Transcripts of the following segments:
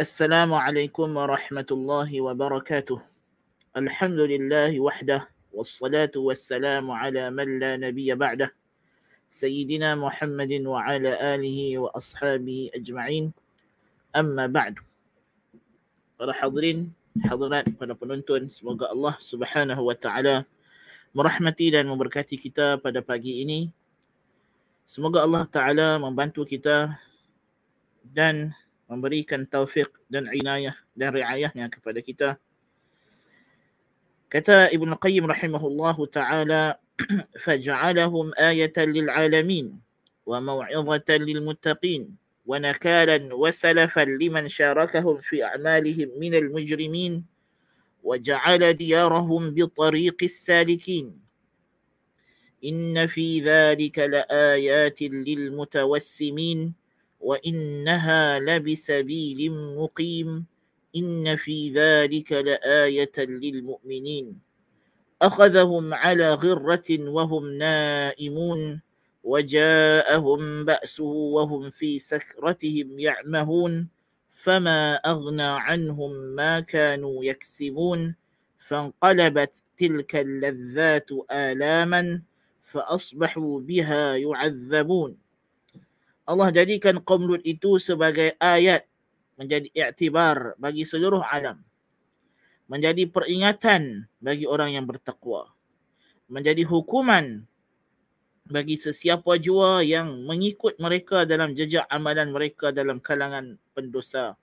السلام عليكم ورحمة الله وبركاته الحمد لله وحده والصلاة والسلام على من لا نبي بعده سيدنا محمد وعلى آله وأصحابه أجمعين أما بعد para hadirin, hadirat, para penonton, semoga Allah Subhanahu wa taala merahmati dan memberkati kita pada pagi ini. Semoga Allah taala membantu kita dan memberikan taufik dan inayah dan riayahnya kepada kita. Kata Ibn Qayyim rahimahullahu taala, فَجَعَلَهُمْ آيَةً لِلْعَالَمِينَ وَمَوْعِظَةً لِلْمُتَّقِينَ ونكالا وسلفا لمن شاركهم في أعمالهم من المجرمين وجعل ديارهم بطريق السالكين إن في ذلك لآيات للمتوسمين وإنها لبسبيل مقيم إن في ذلك لآية للمؤمنين. أخذهم على غرة وهم نائمون وجاءهم بأسه وهم في سكرتهم يعمهون فما أغنى عنهم ما كانوا يكسبون. فانقلبت تلك اللذات آلاما فأصبحوا بها يعذبون. Allah jadikan kaum Lut itu sebagai ayat menjadi iktibar bagi seluruh alam. Menjadi peringatan bagi orang yang bertakwa. Menjadi hukuman bagi sesiapa jua yang mengikut mereka dalam jejak amalan mereka dalam kalangan pendosa.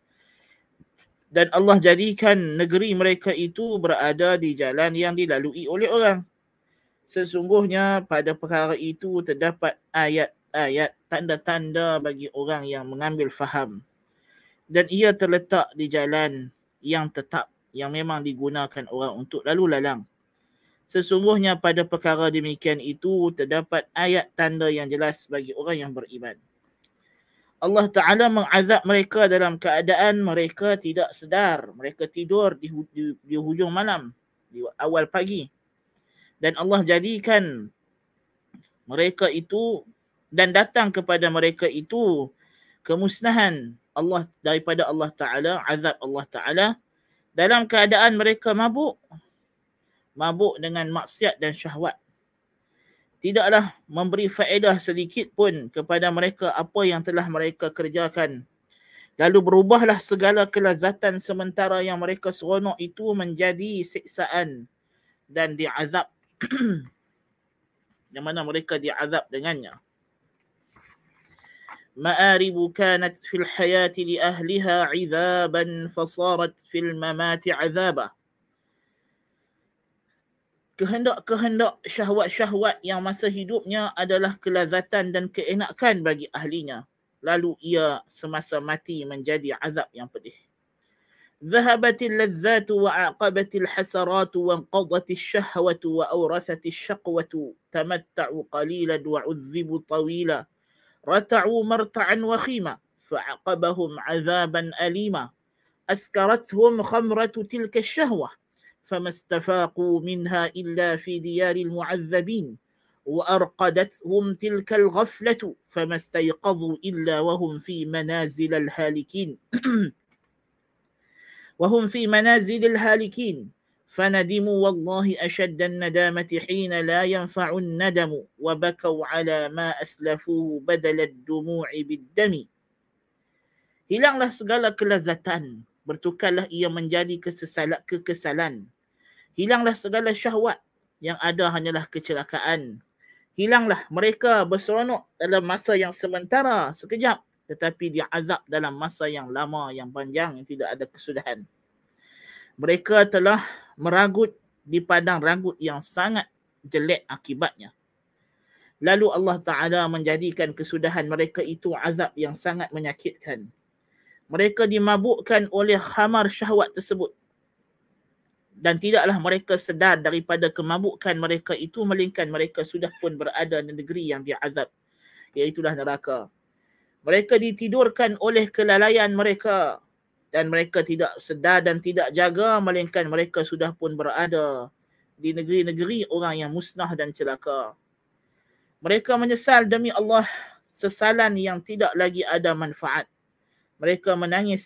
Dan Allah jadikan negeri mereka itu berada di jalan yang dilalui oleh orang. Sesungguhnya pada perkara itu terdapat ayat-ayat tanda-tanda bagi orang yang mengambil faham. Dan ia terletak di jalan yang tetap yang memang digunakan orang untuk lalu lalang. Sesungguhnya pada perkara demikian itu terdapat ayat tanda yang jelas bagi orang yang beriman. Allah Ta'ala mengazab mereka dalam keadaan mereka tidak sedar. Mereka tidur di, di, di hujung malam, di awal pagi. Dan Allah jadikan mereka itu dan datang kepada mereka itu kemusnahan Allah daripada Allah Ta'ala, azab Allah Ta'ala dalam keadaan mereka mabuk mabuk dengan maksiat dan syahwat. Tidaklah memberi faedah sedikit pun kepada mereka apa yang telah mereka kerjakan. Lalu berubahlah segala kelazatan sementara yang mereka seronok itu menjadi siksaan dan diazab. yang mana mereka diazab dengannya. مآرب كانت في الحياة لأهلها عذابا فصارت في الممات عذابا kehendak-kehendak syahwat-syahwat yang masa hidupnya adalah kelazatan dan keenakan bagi ahlinya. Lalu ia semasa mati menjadi azab yang pedih. ذهبت اللذات وعاقبت الحسرات وانقضت الشهوة وأورثت الشقوة تمتعوا قليلا وعذبوا طويلا رتعوا مرتعا وخيما فعقبهم عذابا أليما. أسكرتهم خمرة تلك الشهوة فما استفاقوا منها إلا في ديار المعذبين. وأرقدتهم تلك الغفلة فما استيقظوا إلا وهم في منازل الهالكين. وهم في منازل الهالكين. فندموا والله أشد الندامة حين لا ينفع الندم وبكوا على ما أسلفوه بدل الدموع بالدم Hilanglah segala kelazatan, bertukarlah ia menjadi kesesalan, kekesalan. Hilanglah segala syahwat, yang ada hanyalah kecelakaan. Hilanglah mereka berseronok dalam masa yang sementara, sekejap. Tetapi dia azab dalam masa yang lama, yang panjang, yang tidak ada kesudahan. Mereka telah meragut di padang rambut yang sangat jelek akibatnya. Lalu Allah Ta'ala menjadikan kesudahan mereka itu azab yang sangat menyakitkan. Mereka dimabukkan oleh khamar syahwat tersebut. Dan tidaklah mereka sedar daripada kemabukan mereka itu melainkan mereka sudah pun berada di negeri yang diazab. Iaitulah neraka. Mereka ditidurkan oleh kelalaian mereka dan mereka tidak sedar dan tidak jaga melainkan mereka sudah pun berada di negeri-negeri orang yang musnah dan celaka. Mereka menyesal demi Allah sesalan yang tidak lagi ada manfaat. Mereka menangis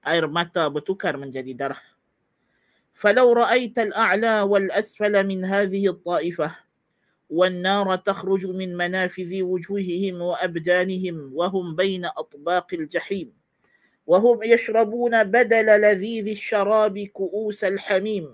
air mata bertukar menjadi darah. Falau ra'aita al-a'la wal-asfala min hadhihi at-ta'ifah والنار تخرج من منافذ وجوههم وأبدانهم وهم بين أطباق الجحيم وهم يشربون بدل لذيذ الشراب كؤوس الحميم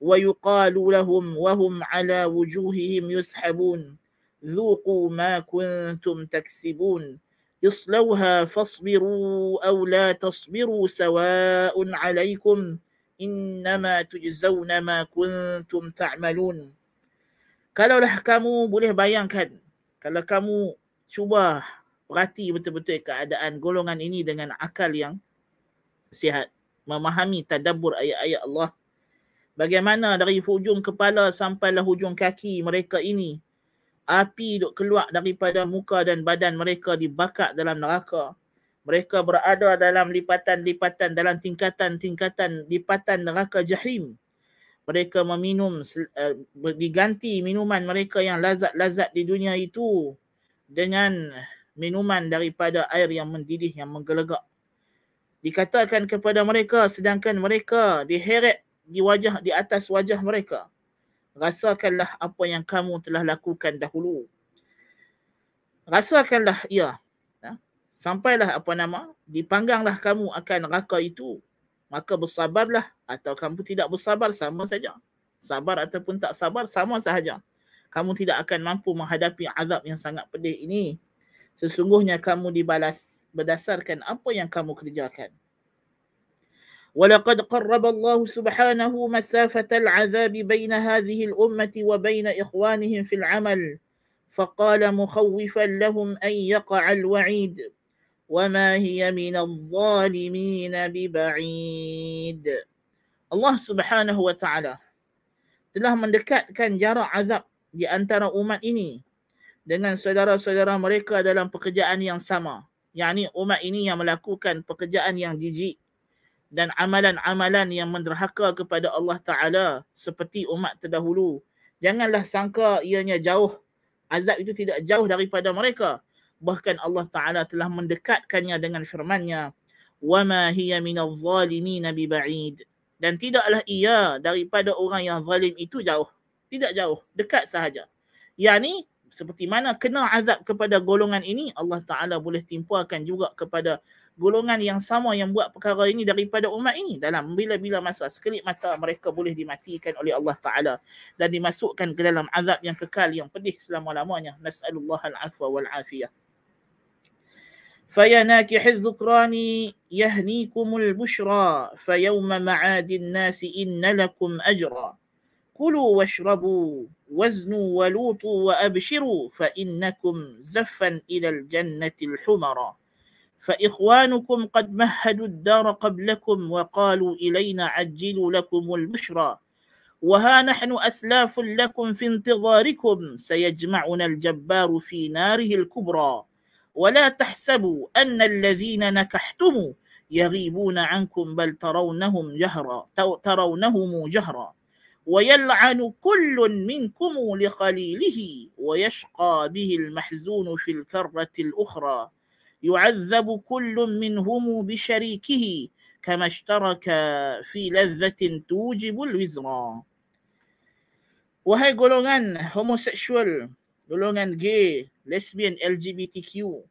ويقال لهم وهم على وجوههم يسحبون ذوقوا ما كنتم تكسبون اصلوها فاصبروا أو لا تصبروا سواء عليكم إنما تجزون ما كنتم تعملون. Kalaulah kamu boleh bayangkan, kalau kamu cuba perhati betul-betul keadaan golongan ini dengan akal yang sihat, memahami tadabbur ayat-ayat Allah, bagaimana dari hujung kepala sampailah hujung kaki mereka ini api duk keluar daripada muka dan badan mereka dibakar dalam neraka. Mereka berada dalam lipatan-lipatan, dalam tingkatan-tingkatan lipatan neraka jahim. Mereka meminum, uh, diganti minuman mereka yang lazat-lazat di dunia itu dengan minuman daripada air yang mendidih, yang menggelegak. Dikatakan kepada mereka sedangkan mereka diheret di wajah di atas wajah mereka rasakanlah apa yang kamu telah lakukan dahulu. Rasakanlah ia. Ya. Sampailah apa nama, dipangganglah kamu akan neraka itu. Maka bersabarlah atau kamu tidak bersabar sama saja. Sabar ataupun tak sabar sama sahaja. Kamu tidak akan mampu menghadapi azab yang sangat pedih ini Sesungguhnya kamu dibalas berdasarkan apa yang kamu kerjakan. ولقد قرب الله سبحانه مسافة العذاب بين هذه الأمة وبين إخوانهم في العمل فقال مخوفا لهم أن يقع الوعيد وما هي من الظالمين ببعيد الله سبحانه وتعالى telah mendekatkan jarak azab di antara umat ini dengan saudara-saudara mereka dalam pekerjaan yang sama. yakni umat ini yang melakukan pekerjaan yang jijik dan amalan-amalan yang menderhaka kepada Allah Ta'ala seperti umat terdahulu. Janganlah sangka ianya jauh. Azab itu tidak jauh daripada mereka. Bahkan Allah Ta'ala telah mendekatkannya dengan firmannya. وَمَا هِيَ مِنَ الظَّالِمِينَ بِبَعِيدٍ Dan tidaklah ia daripada orang yang zalim itu jauh. Tidak jauh. Dekat sahaja. Yang ni seperti mana kena azab kepada golongan ini Allah Taala boleh timpakan juga kepada golongan yang sama yang buat perkara ini daripada umat ini dalam bila-bila masa sekelip mata mereka boleh dimatikan oleh Allah Taala dan dimasukkan ke dalam azab yang kekal yang pedih selama-lamanya nasallallahu al-afwa wal afiyah فيا ناكح الذكران يهنيكم البشرى فيوم معاد الناس إن لكم أجرا كلوا واشربوا وزنوا ولوطوا وأبشروا فإنكم زفا إلى الجنة الحمرا. فإخوانكم قد مهدوا الدار قبلكم وقالوا إلينا عجلوا لكم البشرى. وها نحن أسلاف لكم في انتظاركم سيجمعنا الجبار في ناره الكبرى. ولا تحسبوا أن الذين نكحتم يغيبون عنكم بل ترونهم جهرا ترونهم جهرا. ويلعن كل منكم لخليله ويشقى به المحزون في الكرة الأخرى يعذب كل منهم بشريكه كما اشترك في لذة توجب الوزراء وهي قولونان هوموسيشوال قولونان جي لسبيان ال جي بي تي كيو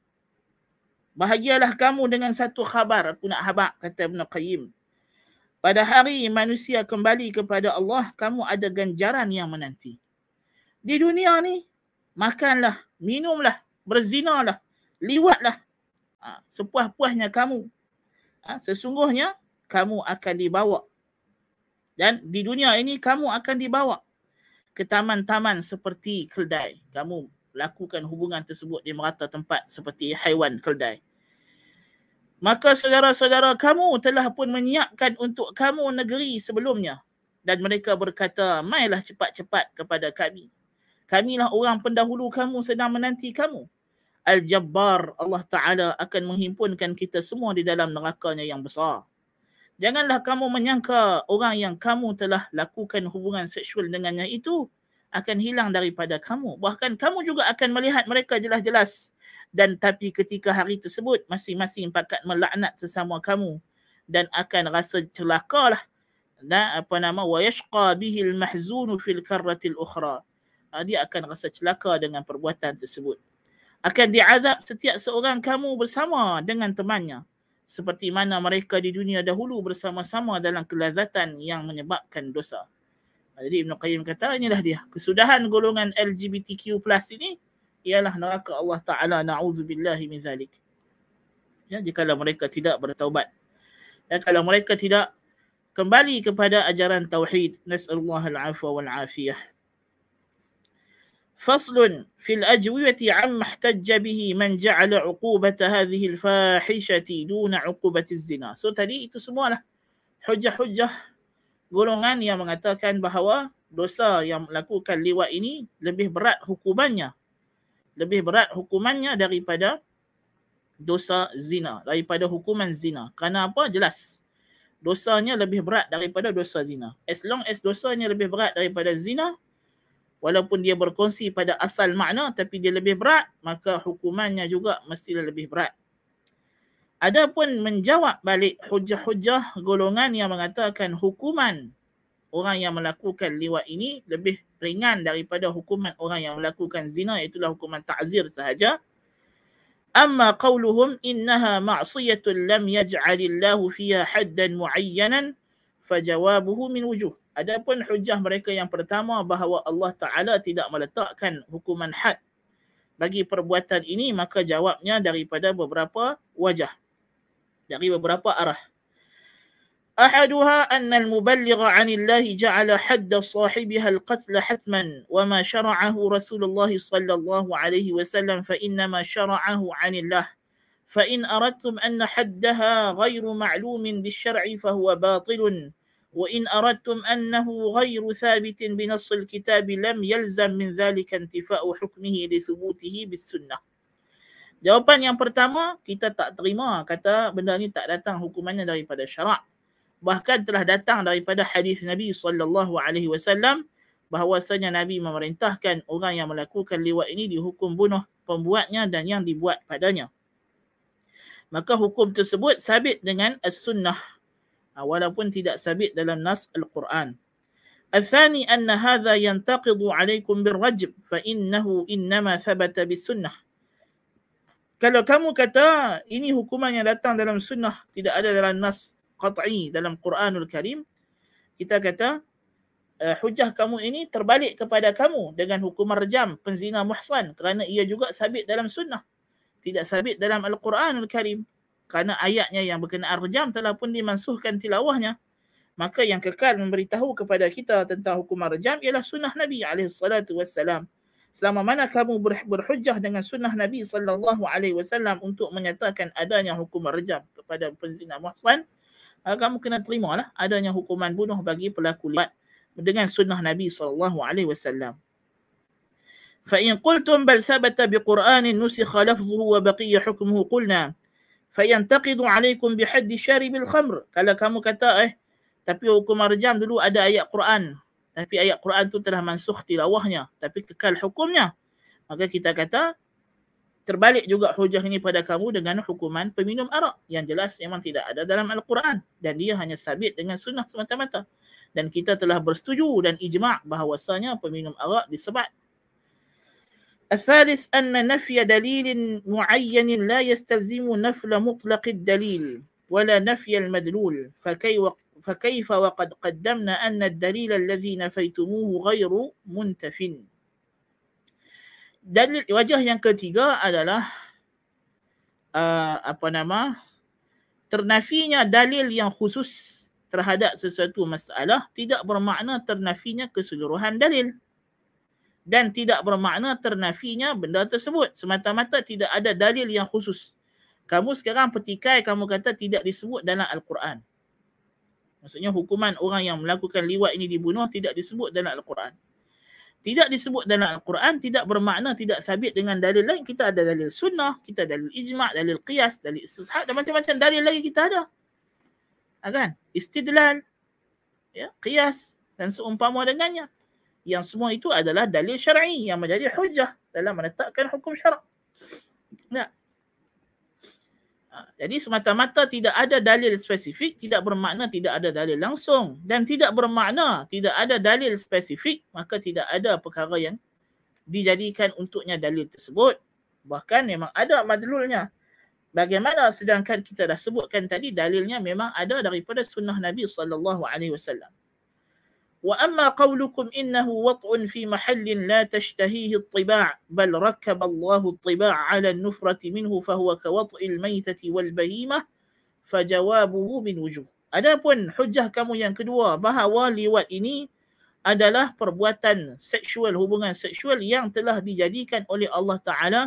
Bahagialah kamu dengan satu khabar. Aku nak habak, kata Ibn Qayyim. Pada hari manusia kembali kepada Allah, kamu ada ganjaran yang menanti. Di dunia ni, makanlah, minumlah, berzinalah, liwatlah, ha, sepuas-puasnya kamu. Ha, sesungguhnya kamu akan dibawa. Dan di dunia ini kamu akan dibawa ke taman-taman seperti keldai. Kamu lakukan hubungan tersebut di merata tempat seperti haiwan keldai. Maka saudara-saudara kamu telah pun menyiapkan untuk kamu negeri sebelumnya. Dan mereka berkata, mailah cepat-cepat kepada kami. Kamilah orang pendahulu kamu sedang menanti kamu. Al-Jabbar Allah Ta'ala akan menghimpunkan kita semua di dalam nerakanya yang besar. Janganlah kamu menyangka orang yang kamu telah lakukan hubungan seksual dengannya itu akan hilang daripada kamu. Bahkan kamu juga akan melihat mereka jelas-jelas. Dan tapi ketika hari tersebut masing-masing pakat melaknat sesama kamu dan akan rasa celaka lah dan apa nama wa yashqa bihi al mahzun fil karrati al ukhra ha, dia akan rasa celaka dengan perbuatan tersebut akan diazab setiap seorang kamu bersama dengan temannya seperti mana mereka di dunia dahulu bersama-sama dalam kelazatan yang menyebabkan dosa. Ha, jadi Ibn Qayyim kata inilah dia. Kesudahan golongan LGBTQ plus ini ialah neraka Allah Ta'ala na'udzubillahi min zalik. Ya, jika mereka tidak bertaubat. Dan kalau mereka tidak kembali kepada ajaran Tauhid. Nas'alullah al-afwa wal-afiyah. فصل في الأجوبة عما احتج به من جعل عقوبة هذه الفاحشة دون عقوبة الزنا. So tadi itu semualah hujah-hujah golongan yang mengatakan bahawa dosa yang melakukan liwat ini lebih berat hukumannya. lebih berat hukumannya daripada dosa zina, daripada hukuman zina. Kerana apa? Jelas. Dosanya lebih berat daripada dosa zina. As long as dosanya lebih berat daripada zina, walaupun dia berkongsi pada asal makna tapi dia lebih berat maka hukumannya juga mesti lebih berat adapun menjawab balik hujah-hujah golongan yang mengatakan hukuman orang yang melakukan liwat ini lebih ringan daripada hukuman orang yang melakukan zina itulah hukuman ta'zir sahaja amma qawluhum innaha ma'siyatun lam yaj'alillahu fiha haddan mu'ayyanan fajawabuhu min wujuh Adapun hujah mereka yang pertama bahawa Allah Ta'ala tidak meletakkan hukuman had bagi perbuatan ini maka jawabnya daripada beberapa wajah. Dari beberapa arah. أحدها أن المبلغ عن الله جعل حد صاحبها القتل حتما وما شرعه رسول الله صلى الله عليه وسلم فإنما شرعه عن الله. فإن أردتم أن حدها غير معلوم بالشرع فهو باطل وإن أردتم أنه غير ثابت بنص الكتاب لم يلزم من ذلك انتفاء حكمه لثبوته بالسنة. Jawapan yang pertama, kita tak terima. Kata benda ni tak datang hukumannya daripada syarak. Bahkan telah datang daripada hadis Nabi sallallahu alaihi wasallam bahawasanya Nabi memerintahkan orang yang melakukan liwat ini dihukum bunuh pembuatnya dan yang dibuat padanya. Maka hukum tersebut sabit dengan as-sunnah walaupun tidak sabit dalam nas Al-Quran. الثاني أن هذا ينتقض عليكم بالرجم فإنه إنما ثبت بالسنة. Kalau kamu kata ini hukuman yang datang dalam sunnah tidak ada dalam nas qat'i dalam Quranul Karim, kita kata uh, hujah kamu ini terbalik kepada kamu dengan hukuman rejam penzina muhsan kerana ia juga sabit dalam sunnah. Tidak sabit dalam Al-Quranul Karim kerana ayatnya yang berkenaan rejam telah pun dimansuhkan tilawahnya maka yang kekal memberitahu kepada kita tentang hukuman rejam ialah sunnah Nabi SAW. Selama mana kamu berhujjah dengan sunnah Nabi SAW untuk menyatakan adanya hukuman rejam kepada penzina muhsan, kamu kena terima lah adanya hukuman bunuh bagi pelaku lewat dengan sunnah Nabi sallallahu alaihi wasallam. Fa in qultum bal thabata bi Qur'an nusikha lafzuhu wa baqiya hukmuhu qulna fa alaikum bi hadd sharib khamr. Kalau kamu kata eh tapi hukum arjam dulu ada ayat Quran. Tapi ayat Quran tu telah mansuh tilawahnya tapi kekal hukumnya. Maka kita kata terbalik juga hujah ini pada kamu dengan hukuman peminum arak. Yang jelas memang tidak ada dalam Al-Quran. Dan dia hanya sabit dengan sunnah semata-mata. Dan kita telah bersetuju dan ijma' bahawasanya peminum arak disebat الثالث أن نفي دليل معين لا يستلزم نفل مطلق الدليل ولا نفي المدلول فكيف وقد قدمنا أن الدليل الذي نفيتموه غير منتف dalil wajah yang ketiga adalah uh, apa nama ternafinya dalil yang khusus terhadap sesuatu masalah tidak bermakna ternafinya keseluruhan dalil dan tidak bermakna ternafinya benda tersebut. Semata-mata tidak ada dalil yang khusus. Kamu sekarang petikai, kamu kata tidak disebut dalam Al-Quran. Maksudnya hukuman orang yang melakukan liwat ini dibunuh tidak disebut dalam Al-Quran. Tidak disebut dalam Al-Quran tidak bermakna tidak sabit dengan dalil lain. Kita ada dalil sunnah, kita ada dalil ijma', dalil qiyas, dalil istishad dan macam-macam dalil lagi kita ada. Akan? Istidlal, ya, qiyas dan seumpama dengannya yang semua itu adalah dalil syar'i yang menjadi hujah dalam menetapkan hukum syarak. Nah. Ha, jadi semata-mata tidak ada dalil spesifik tidak bermakna tidak ada dalil langsung dan tidak bermakna tidak ada dalil spesifik maka tidak ada perkara yang dijadikan untuknya dalil tersebut. Bahkan memang ada madlulnya. Bagaimana sedangkan kita dah sebutkan tadi dalilnya memang ada daripada sunnah Nabi sallallahu alaihi wasallam. وأما قولكم إنه وطء في محل لا تشتهيه الطباع بل ركب الله الطباع على النفرة منه فهو كوطء الميتة والبهيمة فجوابه من وجوه Adapun hujah kamu yang kedua bahawa liwat ini adalah perbuatan seksual, hubungan seksual yang telah dijadikan oleh Allah Ta'ala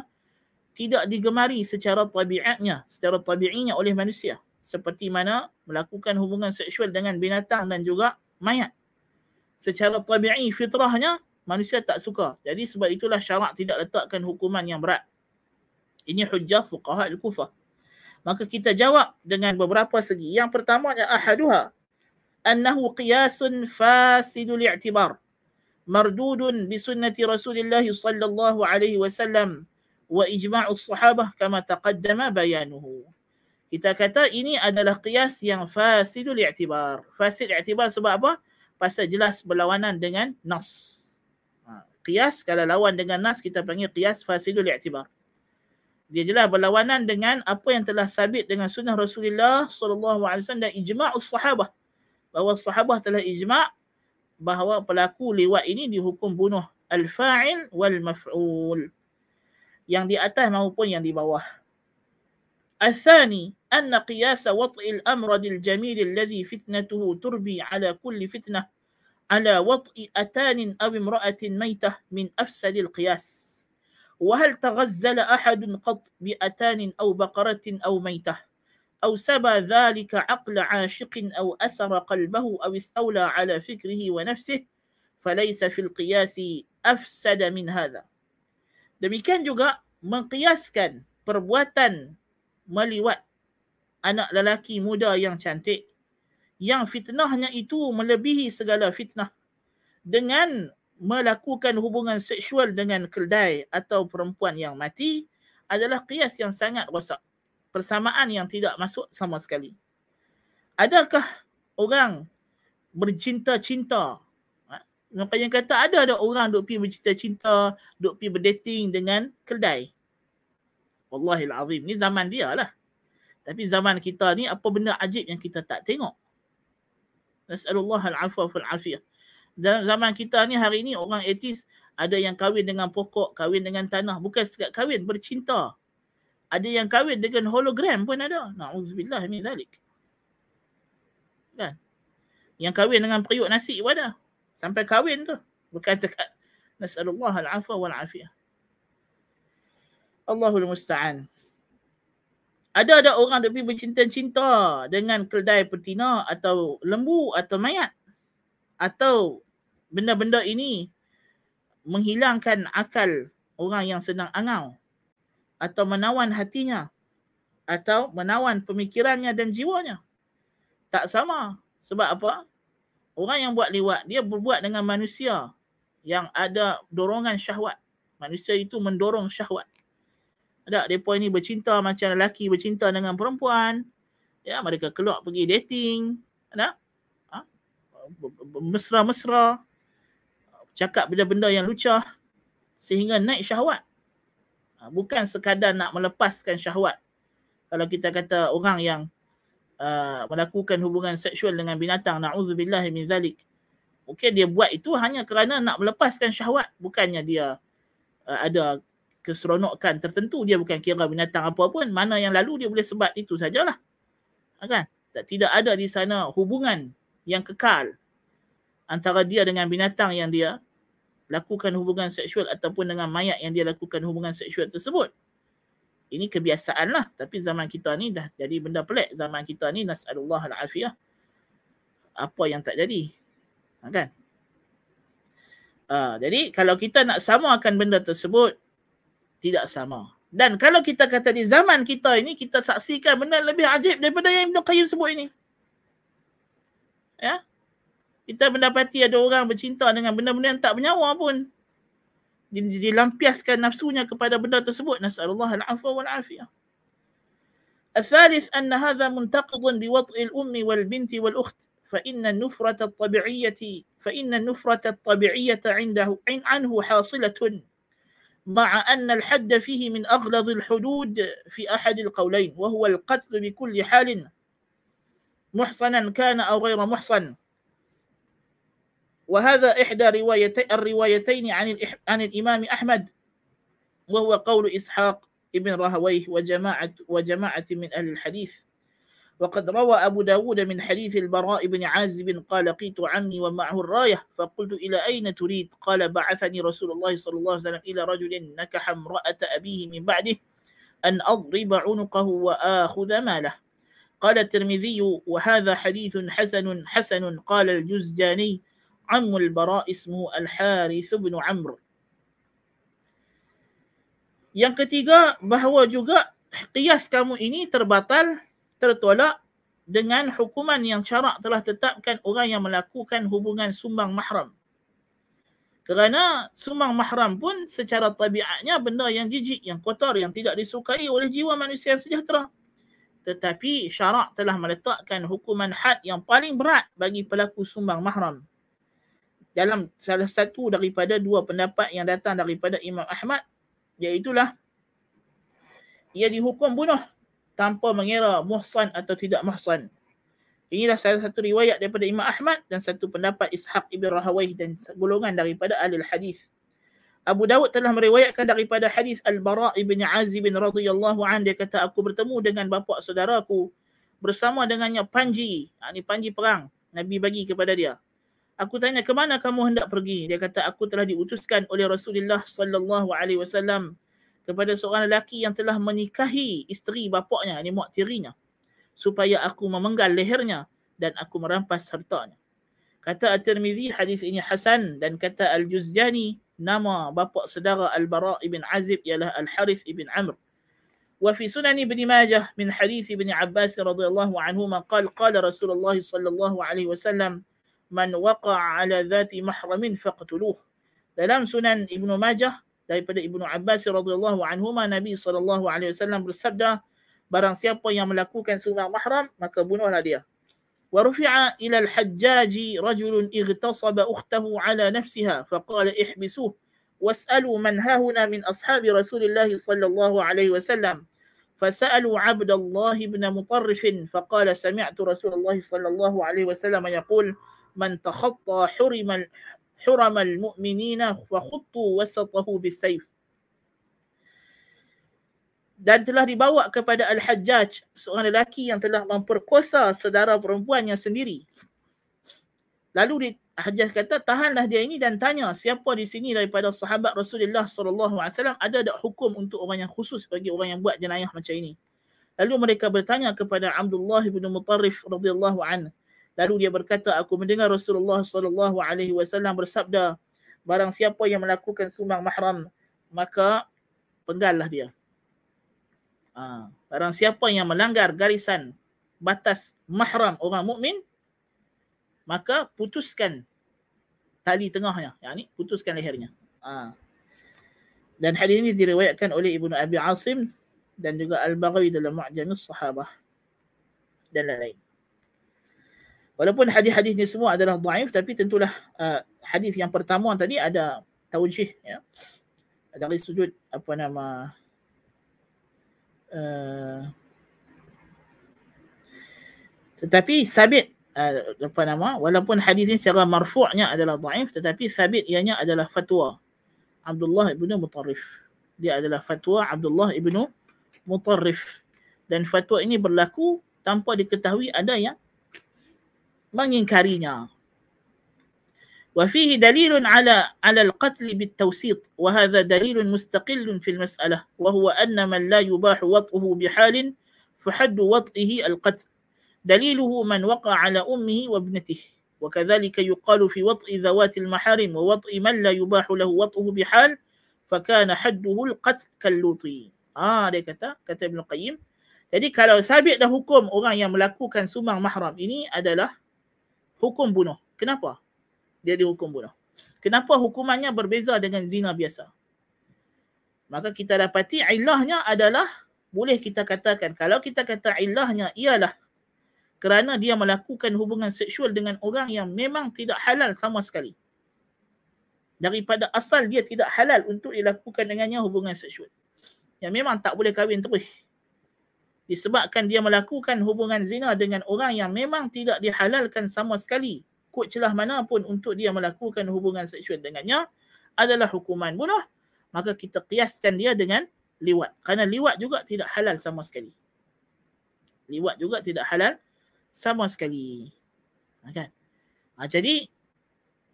tidak digemari secara tabiatnya, secara tabiinya oleh manusia. Seperti mana melakukan hubungan seksual dengan binatang dan juga mayat secara tabi'i fitrahnya manusia tak suka. Jadi sebab itulah syarak tidak letakkan hukuman yang berat. Ini hujah fuqaha al-kufah. Maka kita jawab dengan beberapa segi. Yang pertama adalah ahaduha. Annahu qiyasun fasidul i'tibar. Mardudun bisunnati Rasulullah sallallahu alaihi wasallam wa ijma'u sahabah kama taqaddama bayanuhu. Kita kata ini adalah qiyas yang fasidul i'tibar. Fasid i'tibar sebab apa? pasal jelas berlawanan dengan nas. Ha, qiyas kalau lawan dengan nas kita panggil qiyas fasidul i'tibar. Dia jelas berlawanan dengan apa yang telah sabit dengan sunnah Rasulullah sallallahu alaihi wasallam dan ijma' sahabah bahawa sahabah telah ijma' bahawa pelaku lewat ini dihukum bunuh al-fa'il wal maf'ul yang di atas maupun yang di bawah. Al-thani أن قياس وطئ الأمرد الجميل الذي فتنته تربي على كل فتنة على وطئ أتان أو امرأة ميتة من أفسد القياس. وهل تغزل أحد قط بأتان أو بقرة أو ميتة؟ أو سبى ذلك عقل عاشق أو أسر قلبه أو استولى على فكره ونفسه؟ فليس في القياس أفسد من هذا. Demikian juga mengkiaskan perbuatan meliwat anak lelaki muda yang cantik yang fitnahnya itu melebihi segala fitnah dengan melakukan hubungan seksual dengan keldai atau perempuan yang mati adalah kias yang sangat rosak. Persamaan yang tidak masuk sama sekali. Adakah orang bercinta-cinta? Ha? Maka yang kata ada ada orang duk pergi bercinta-cinta, duk pergi berdating dengan keldai. Wallahil azim. Ni zaman dia lah. Tapi zaman kita ni apa benda ajib yang kita tak tengok. Nas'alullah al-afwa fil-afiyah. Zaman kita ni hari ni orang etis ada yang kahwin dengan pokok, kahwin dengan tanah. Bukan sekat kahwin, bercinta. Ada yang kahwin dengan hologram pun ada. Na'udzubillah min zalik. Kan? Yang kahwin dengan periuk nasi pun ada. Sampai kahwin tu. Bukan dekat. Nas'alullah al-afwa wal-afiyah. Allahul Musta'an. Ada ada orang yang bercinta-cinta dengan keldai betina atau lembu atau mayat. Atau benda-benda ini menghilangkan akal orang yang sedang angau. Atau menawan hatinya. Atau menawan pemikirannya dan jiwanya. Tak sama. Sebab apa? Orang yang buat liwat, dia berbuat dengan manusia yang ada dorongan syahwat. Manusia itu mendorong syahwat. Ada depa ini bercinta macam lelaki bercinta dengan perempuan. Ya, mereka keluar pergi dating. Ada? Ha? Mesra-mesra. Cakap benda-benda yang lucah sehingga naik syahwat. Ha, bukan sekadar nak melepaskan syahwat. Kalau kita kata orang yang uh, melakukan hubungan seksual dengan binatang, na'udzubillah min zalik. Mungkin dia buat itu hanya kerana nak melepaskan syahwat. Bukannya dia uh, ada keseronokan tertentu dia bukan kira binatang apa pun mana yang lalu dia boleh sebab itu sajalah. Ha, kan? Tak tidak ada di sana hubungan yang kekal antara dia dengan binatang yang dia lakukan hubungan seksual ataupun dengan mayat yang dia lakukan hubungan seksual tersebut. Ini kebiasaan lah tapi zaman kita ni dah jadi benda pelik. Zaman kita ni nasallahu alafiyah apa yang tak jadi? Ha, kan? Uh, jadi kalau kita nak samakan benda tersebut tidak sama. Dan kalau kita kata di zaman kita ini, kita saksikan benda lebih ajib daripada yang Ibn Qayyim sebut ini. Ya? Kita mendapati ada orang bercinta dengan benda-benda yang tak bernyawa pun. Dilampiaskan nafsunya kepada benda tersebut. Nas'alullah al-afwa wal-afiyah. الثالث أن هذا منتقض بوطء الأم والبنت والأخت فإن النفرة الطبيعية فإن النفرة الطبيعية عنده عنه حاصلة مع أن الحد فيه من أغلظ الحدود في أحد القولين وهو القتل بكل حال. محصنا كان أو غير محصن. وهذا إحدى روايتي الروايتين عن عن الإمام أحمد وهو قول إسحاق ابن راهويه وجماعة وجماعة من أهل الحديث. وقد روى أبو داود من حديث البراء بن عازب قال لقيت عمي ومعه الراية فقلت إلى أين تريد؟ قال بعثني رسول الله صلى الله عليه وسلم إلى رجل نكح امرأة أبيه من بعده أن أضرب عنقه وآخذ ماله. قال الترمذي وهذا حديث حسن حسن. قال الجزجاني عم البراء اسمه الحارث بن عمرو. Yang ketiga bahawa juga qiyas kamu ini terbatal tertolak dengan hukuman yang syarak telah tetapkan orang yang melakukan hubungan sumbang mahram. Kerana sumbang mahram pun secara tabiatnya benda yang jijik, yang kotor, yang tidak disukai oleh jiwa manusia sejahtera. Tetapi syarak telah meletakkan hukuman had yang paling berat bagi pelaku sumbang mahram. Dalam salah satu daripada dua pendapat yang datang daripada Imam Ahmad, iaitulah ia dihukum bunuh tanpa mengira muhsan atau tidak muhsan. Inilah salah satu riwayat daripada Imam Ahmad dan satu pendapat Ishaq ibn Rahawayh dan golongan daripada ahli hadis. Abu Dawud telah meriwayatkan daripada hadis Al-Bara' ibn Azib bin radhiyallahu an dia kata aku bertemu dengan bapa saudaraku bersama dengannya panji. Ha, ini panji perang. Nabi bagi kepada dia. Aku tanya ke mana kamu hendak pergi? Dia kata aku telah diutuskan oleh Rasulullah sallallahu alaihi wasallam kepada seorang lelaki yang telah menikahi isteri bapaknya, ini mak tirinya, supaya aku memenggal lehernya dan aku merampas hartanya. Kata At-Tirmidhi hadis ini hasan dan kata Al-Juzjani nama bapa saudara Al-Bara ibn Azib ialah Al-Harith ibn Amr. Wa fi Sunan Ibn Majah min hadis Ibn Abbas radhiyallahu anhuma qala qala Rasulullah sallallahu alaihi wasallam man waqa'a ala dhati mahramin faqtuluh. Dalam Sunan Ibn Majah daripada Ibnu Abbas radhiyallahu anhu Nabi sallallahu alaihi wasallam bersabda barang siapa yang melakukan sunnah mahram maka bunuhlah dia wa rufi'a ila al-hajjaj rajul igtasaba ukhtahu ala nafsiha faqala ihbisuh was'alu man hahuna min ashabi rasulillah sallallahu alaihi wasallam فسألوا عبد الله بن مطرف فقال سمعت رسول الله صلى الله عليه وسلم يقول من تخطى حرم حرم المؤمنين وخطوا وسطه بالسيف dan telah dibawa kepada Al-Hajjaj seorang lelaki yang telah memperkosa saudara perempuannya sendiri. Lalu di Hajjaj kata, tahanlah dia ini dan tanya siapa di sini daripada sahabat Rasulullah SAW ada tak hukum untuk orang yang khusus bagi orang yang buat jenayah macam ini. Lalu mereka bertanya kepada Abdullah bin Mutarif radhiyallahu anhu. Lalu dia berkata, aku mendengar Rasulullah sallallahu alaihi wasallam bersabda, barang siapa yang melakukan sumbang mahram, maka penggallah dia. Ha. Barang siapa yang melanggar garisan batas mahram orang mukmin, maka putuskan tali tengahnya, yakni putuskan lehernya. Ha. Dan hadis ini diriwayatkan oleh Ibnu Abi Asim dan juga Al-Baghawi dalam Mu'jamus Sahabah dan lain-lain. Walaupun hadis-hadis ni semua adalah dhaif tapi tentulah uh, hadis yang pertama tadi ada taujih ya. Dari sudut apa nama uh, tetapi sabit uh, apa nama walaupun hadis ini secara marfu'nya adalah dhaif tetapi sabit ianya adalah fatwa Abdullah ibnu Mutarrif. Dia adalah fatwa Abdullah ibnu Mutarrif dan fatwa ini berlaku tanpa diketahui ada yang mengingkarinya. وفيه دليل على على القتل بالتوسيط وهذا دليل مستقل في المسألة وهو أن من لا يباح وطئه بحال فحد وطئه القتل دليله من وقع على أمه وابنته وكذلك يقال في وطئ ذوات المحارم ووطئ من لا يباح له وطئه بحال فكان حده القتل كاللوطي آه dia kata Ibn Qayyim jadi kalau sabit dah hukum orang yang melakukan sumang mahram ini adalah hukum bunuh. Kenapa? Dia dihukum bunuh. Kenapa hukumannya berbeza dengan zina biasa? Maka kita dapati ilahnya adalah boleh kita katakan kalau kita kata ilahnya ialah kerana dia melakukan hubungan seksual dengan orang yang memang tidak halal sama sekali. Daripada asal dia tidak halal untuk dilakukan dengannya hubungan seksual. Yang memang tak boleh kahwin terus. Disebabkan dia melakukan hubungan zina dengan orang yang memang tidak dihalalkan sama sekali. Kut celah mana pun untuk dia melakukan hubungan seksual dengannya adalah hukuman bunuh. Maka kita kiaskan dia dengan liwat. Kerana liwat juga tidak halal sama sekali. Liwat juga tidak halal sama sekali. Ha, kan? Ha, jadi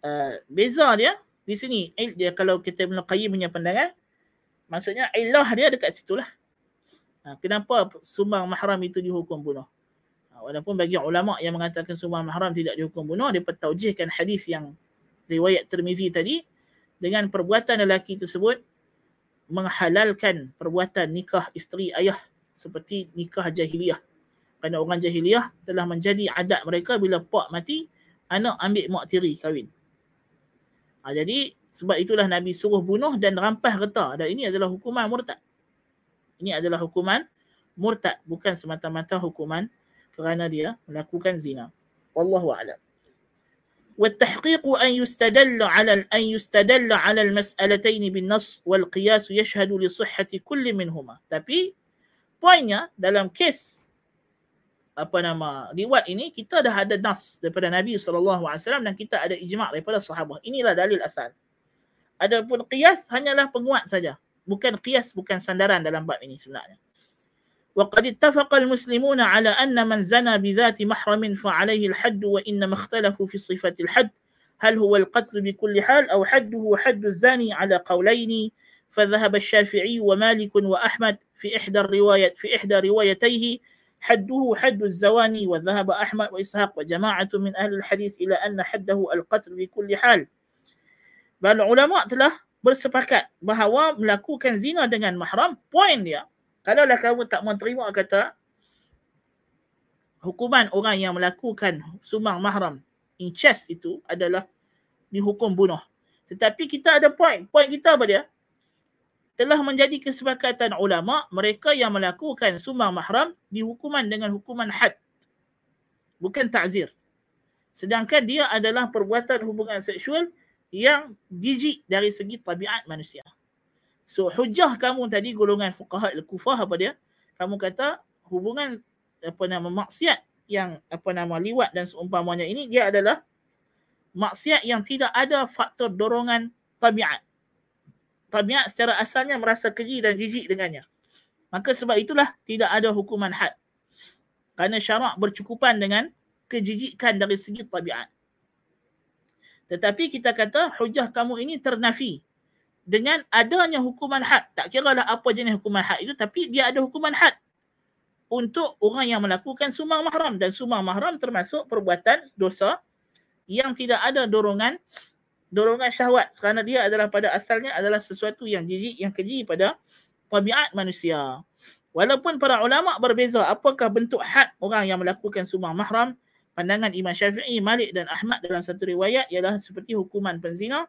uh, beza dia di sini dia kalau kita Ibn Qayyim punya pandangan maksudnya ilah dia dekat situlah. Ha, kenapa sumbang mahram itu dihukum bunuh? Ha, walaupun bagi ulama yang mengatakan sumbang mahram tidak dihukum bunuh dia pertaujihkan hadis yang riwayat Tirmizi tadi dengan perbuatan lelaki tersebut menghalalkan perbuatan nikah isteri ayah seperti nikah jahiliyah kerana orang jahiliah telah menjadi adat mereka bila pak mati anak ambil mak tiri kahwin. Ha, jadi sebab itulah Nabi suruh bunuh dan rampas reta dan ini adalah hukuman murtad. Ini adalah hukuman murtad bukan semata-mata hukuman kerana dia melakukan zina. Wallahu a'lam. والتحقيق أن يستدل على أن يستدل على المسألتين بالنص والقياس يشهد لصحة كل منهما. Tapi poinnya dalam kes apa nama riwayat ini kita dah ada nas daripada Nabi SAW dan kita ada ijma' daripada sahabat. Inilah dalil asal. Adapun qiyas hanyalah penguat saja. Bukan qiyas bukan sandaran dalam bab ini sebenarnya. وقد اتفق المسلمون على أن من زنى بذات محرم فعليه الحد وإنما اختلفوا في صفة الحد. هل هو القتل بكل حال أو حده حد الزاني على قولين؟ فذهب الشافعي ومالك وأحمد في إحدى الرواية في إحدى روايتيه حده حد الزواني وذهب أحمد وإسحاق وجماعة من أهل الحديث إلى أن حده القتل بكل حال. بل علماء telah bersepakat bahawa melakukan zina dengan mahram poin dia. Kalau lah kamu tak mau terima kata hukuman orang yang melakukan sumbang mahram incest itu adalah dihukum bunuh. Tetapi kita ada poin poin kita apa dia? Telah menjadi kesepakatan ulama mereka yang melakukan sumbang mahram dihukuman dengan hukuman had. Bukan ta'zir. Sedangkan dia adalah perbuatan hubungan seksual yang jijik dari segi tabiat manusia so hujah kamu tadi golongan fuqaha al-kufah apa dia kamu kata hubungan apa nama maksiat yang apa nama liwat dan seumpamanya ini dia adalah maksiat yang tidak ada faktor dorongan tabiat tabiat secara asalnya merasa keji dan jijik dengannya. Maka sebab itulah tidak ada hukuman had. Kerana syarak bercukupan dengan kejijikan dari segi tabiat. Tetapi kita kata hujah kamu ini ternafi dengan adanya hukuman had. Tak kira lah apa jenis hukuman had itu tapi dia ada hukuman had untuk orang yang melakukan sumang mahram dan sumang mahram termasuk perbuatan dosa yang tidak ada dorongan dorongan syahwat kerana dia adalah pada asalnya adalah sesuatu yang jijik yang keji pada tabiat manusia. Walaupun para ulama berbeza apakah bentuk had orang yang melakukan sumbang mahram, pandangan Imam Syafi'i, Malik dan Ahmad dalam satu riwayat ialah seperti hukuman penzina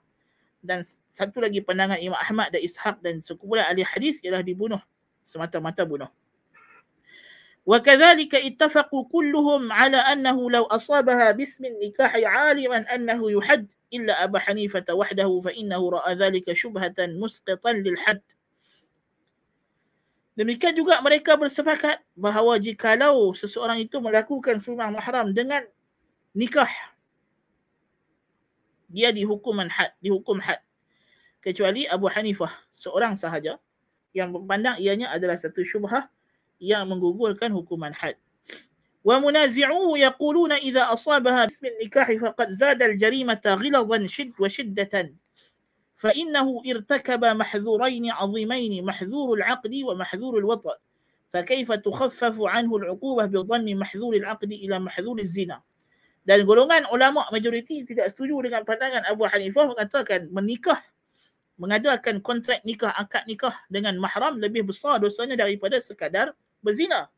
dan satu lagi pandangan Imam Ahmad dan Ishaq dan sekumpulan ahli hadis ialah dibunuh semata-mata bunuh. وكذلك اتفقوا كلهم على أنه لو أصابها باسم النكاح عالما أنه يحد إلا أبا حنيفة وحده فإنه رأى ذلك شبهة مسقطا للحد Demikian juga mereka bersepakat bahawa jikalau seseorang itu melakukan sunnah mahram dengan nikah, dia dihukum had, dihukum had. Kecuali Abu Hanifah, seorang sahaja yang memandang ianya adalah satu syubhah yang menggugurkan hukuman had. Wa munazi'uhu yaquluna idza asabaha bismin nikahi faqad zada al-jarimata ghilazan shidd wa shiddatan. فإنه ارتكب محذورين عظيمين محذور العقد ومحذور الوطأ فكيف تخفف عنه العقوبة بضم محذور العقد إلى محذور الزنا dan golongan ulama majoriti tidak setuju dengan pandangan Abu Hanifah mengatakan menikah mengadakan kontrak nikah akad nikah dengan mahram lebih besar dosanya daripada sekadar berzina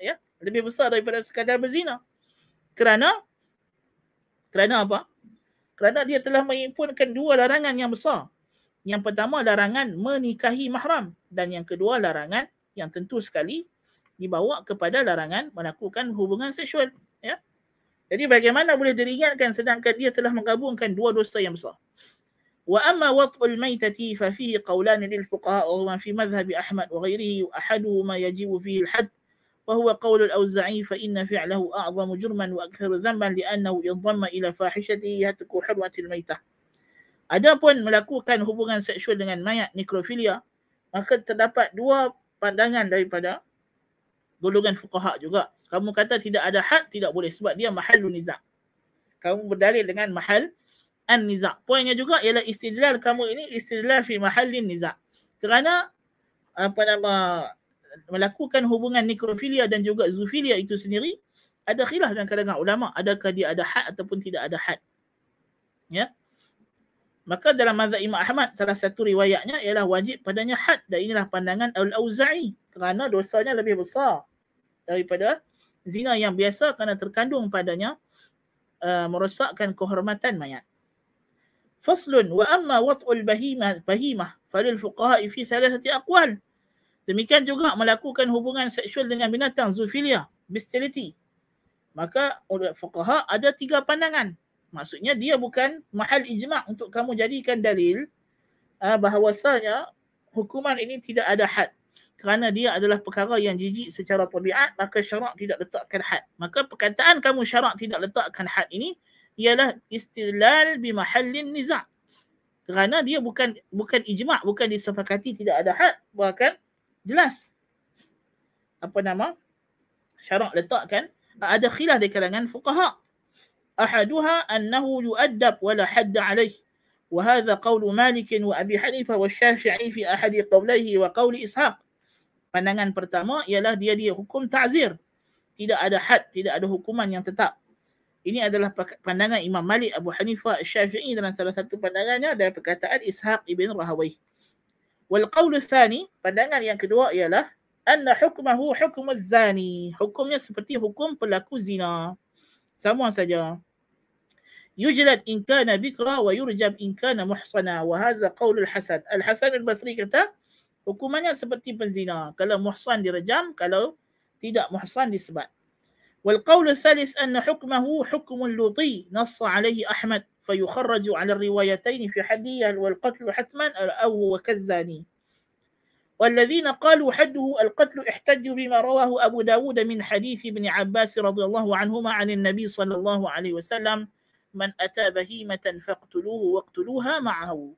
ya lebih besar daripada sekadar berzina. Kerana kerana apa? Kerana dia telah mengimpunkan dua larangan yang besar. Yang pertama larangan menikahi mahram dan yang kedua larangan yang tentu sekali dibawa kepada larangan melakukan hubungan seksual ya jadi bagaimana boleh diringankan sedangkan dia telah menggabungkan dua dosa yang besar وأما وطء الميتة ففيه قولان للفقهاء وهما في مذهب أحمد وغيره وأحدهما يجب فيه الحد وهو قول الأوزعي فإن فعله أعظم جرما وأكثر ذنبا لأنه ينضم إلى فاحشته يهتك حرمة الميتة Adapun melakukan hubungan seksual dengan mayat nekrofilia, maka terdapat dua pandangan daripada golongan fuqaha juga. Kamu kata tidak ada had, tidak boleh sebab dia mahal nizak. Kamu berdalil dengan mahal an-niza'. Poinnya juga ialah istidlal kamu ini istidlal fi mahallin niza'. Kerana apa nama melakukan hubungan nekrofilia dan juga zoofilia itu sendiri ada khilaf dalam kalangan ulama adakah dia ada had ataupun tidak ada had. Ya. Maka dalam mazhab Imam Ahmad salah satu riwayatnya ialah wajib padanya had dan inilah pandangan al-Auza'i kerana dosanya lebih besar daripada zina yang biasa kerana terkandung padanya uh, merosakkan kehormatan mayat. Faslun wa amma wat'ul bahimah bahimah falil fuqaha fi thalathati aqwal demikian juga melakukan hubungan seksual dengan binatang zoofilia bestiality. Maka oleh fuqaha ada tiga pandangan. Maksudnya dia bukan mahal ijma' untuk kamu jadikan dalil uh, bahawasanya hukuman ini tidak ada had. Kerana dia adalah perkara yang jijik secara tabiat maka syarak tidak letakkan had. Maka perkataan kamu syarak tidak letakkan had ini ialah istilal bi mahallin niza' kerana dia bukan bukan ijma' bukan disepakati tidak ada had bahkan jelas apa nama syarak letakkan ada khilaf di kalangan fuqaha ahaduha annahu yu'addab wala hadd alayh وهذا قول مالك وأبي حنيفة والشافعي في أحد قوليه وقول إسحاق pandangan pertama ialah dia dia hukum ta'zir tidak ada had tidak ada hukuman yang tetap ini adalah pandangan Imam Malik, Abu Hanifah, Syafi'i dalam salah satu pandangannya dari perkataan Ishaq ibn Rahawai. Wal tsani, pandangan yang kedua ialah anna hukmuhu hukm az-zani. Hukumnya seperti hukum pelaku zina. Sama saja. Yujlad in kana bikra wa yurjam in kana muhsana wa hadha qawl al-Hasan. Al-Hasan al-Basri kata hukumannya seperti penzina. Kalau muhsan direjam, kalau tidak muhsan disebat. والقول الثالث أن حكمه حكم اللوطي نص عليه أحمد فيخرج على الروايتين في حدية والقتل حتما أو هو كالزاني. والذين قالوا حده القتل احتجوا بما رواه أبو داود من حديث ابن عباس رضي الله عنهما عن النبي صلى الله عليه وسلم من أتى بهيمة فاقتلوه واقتلوها معه.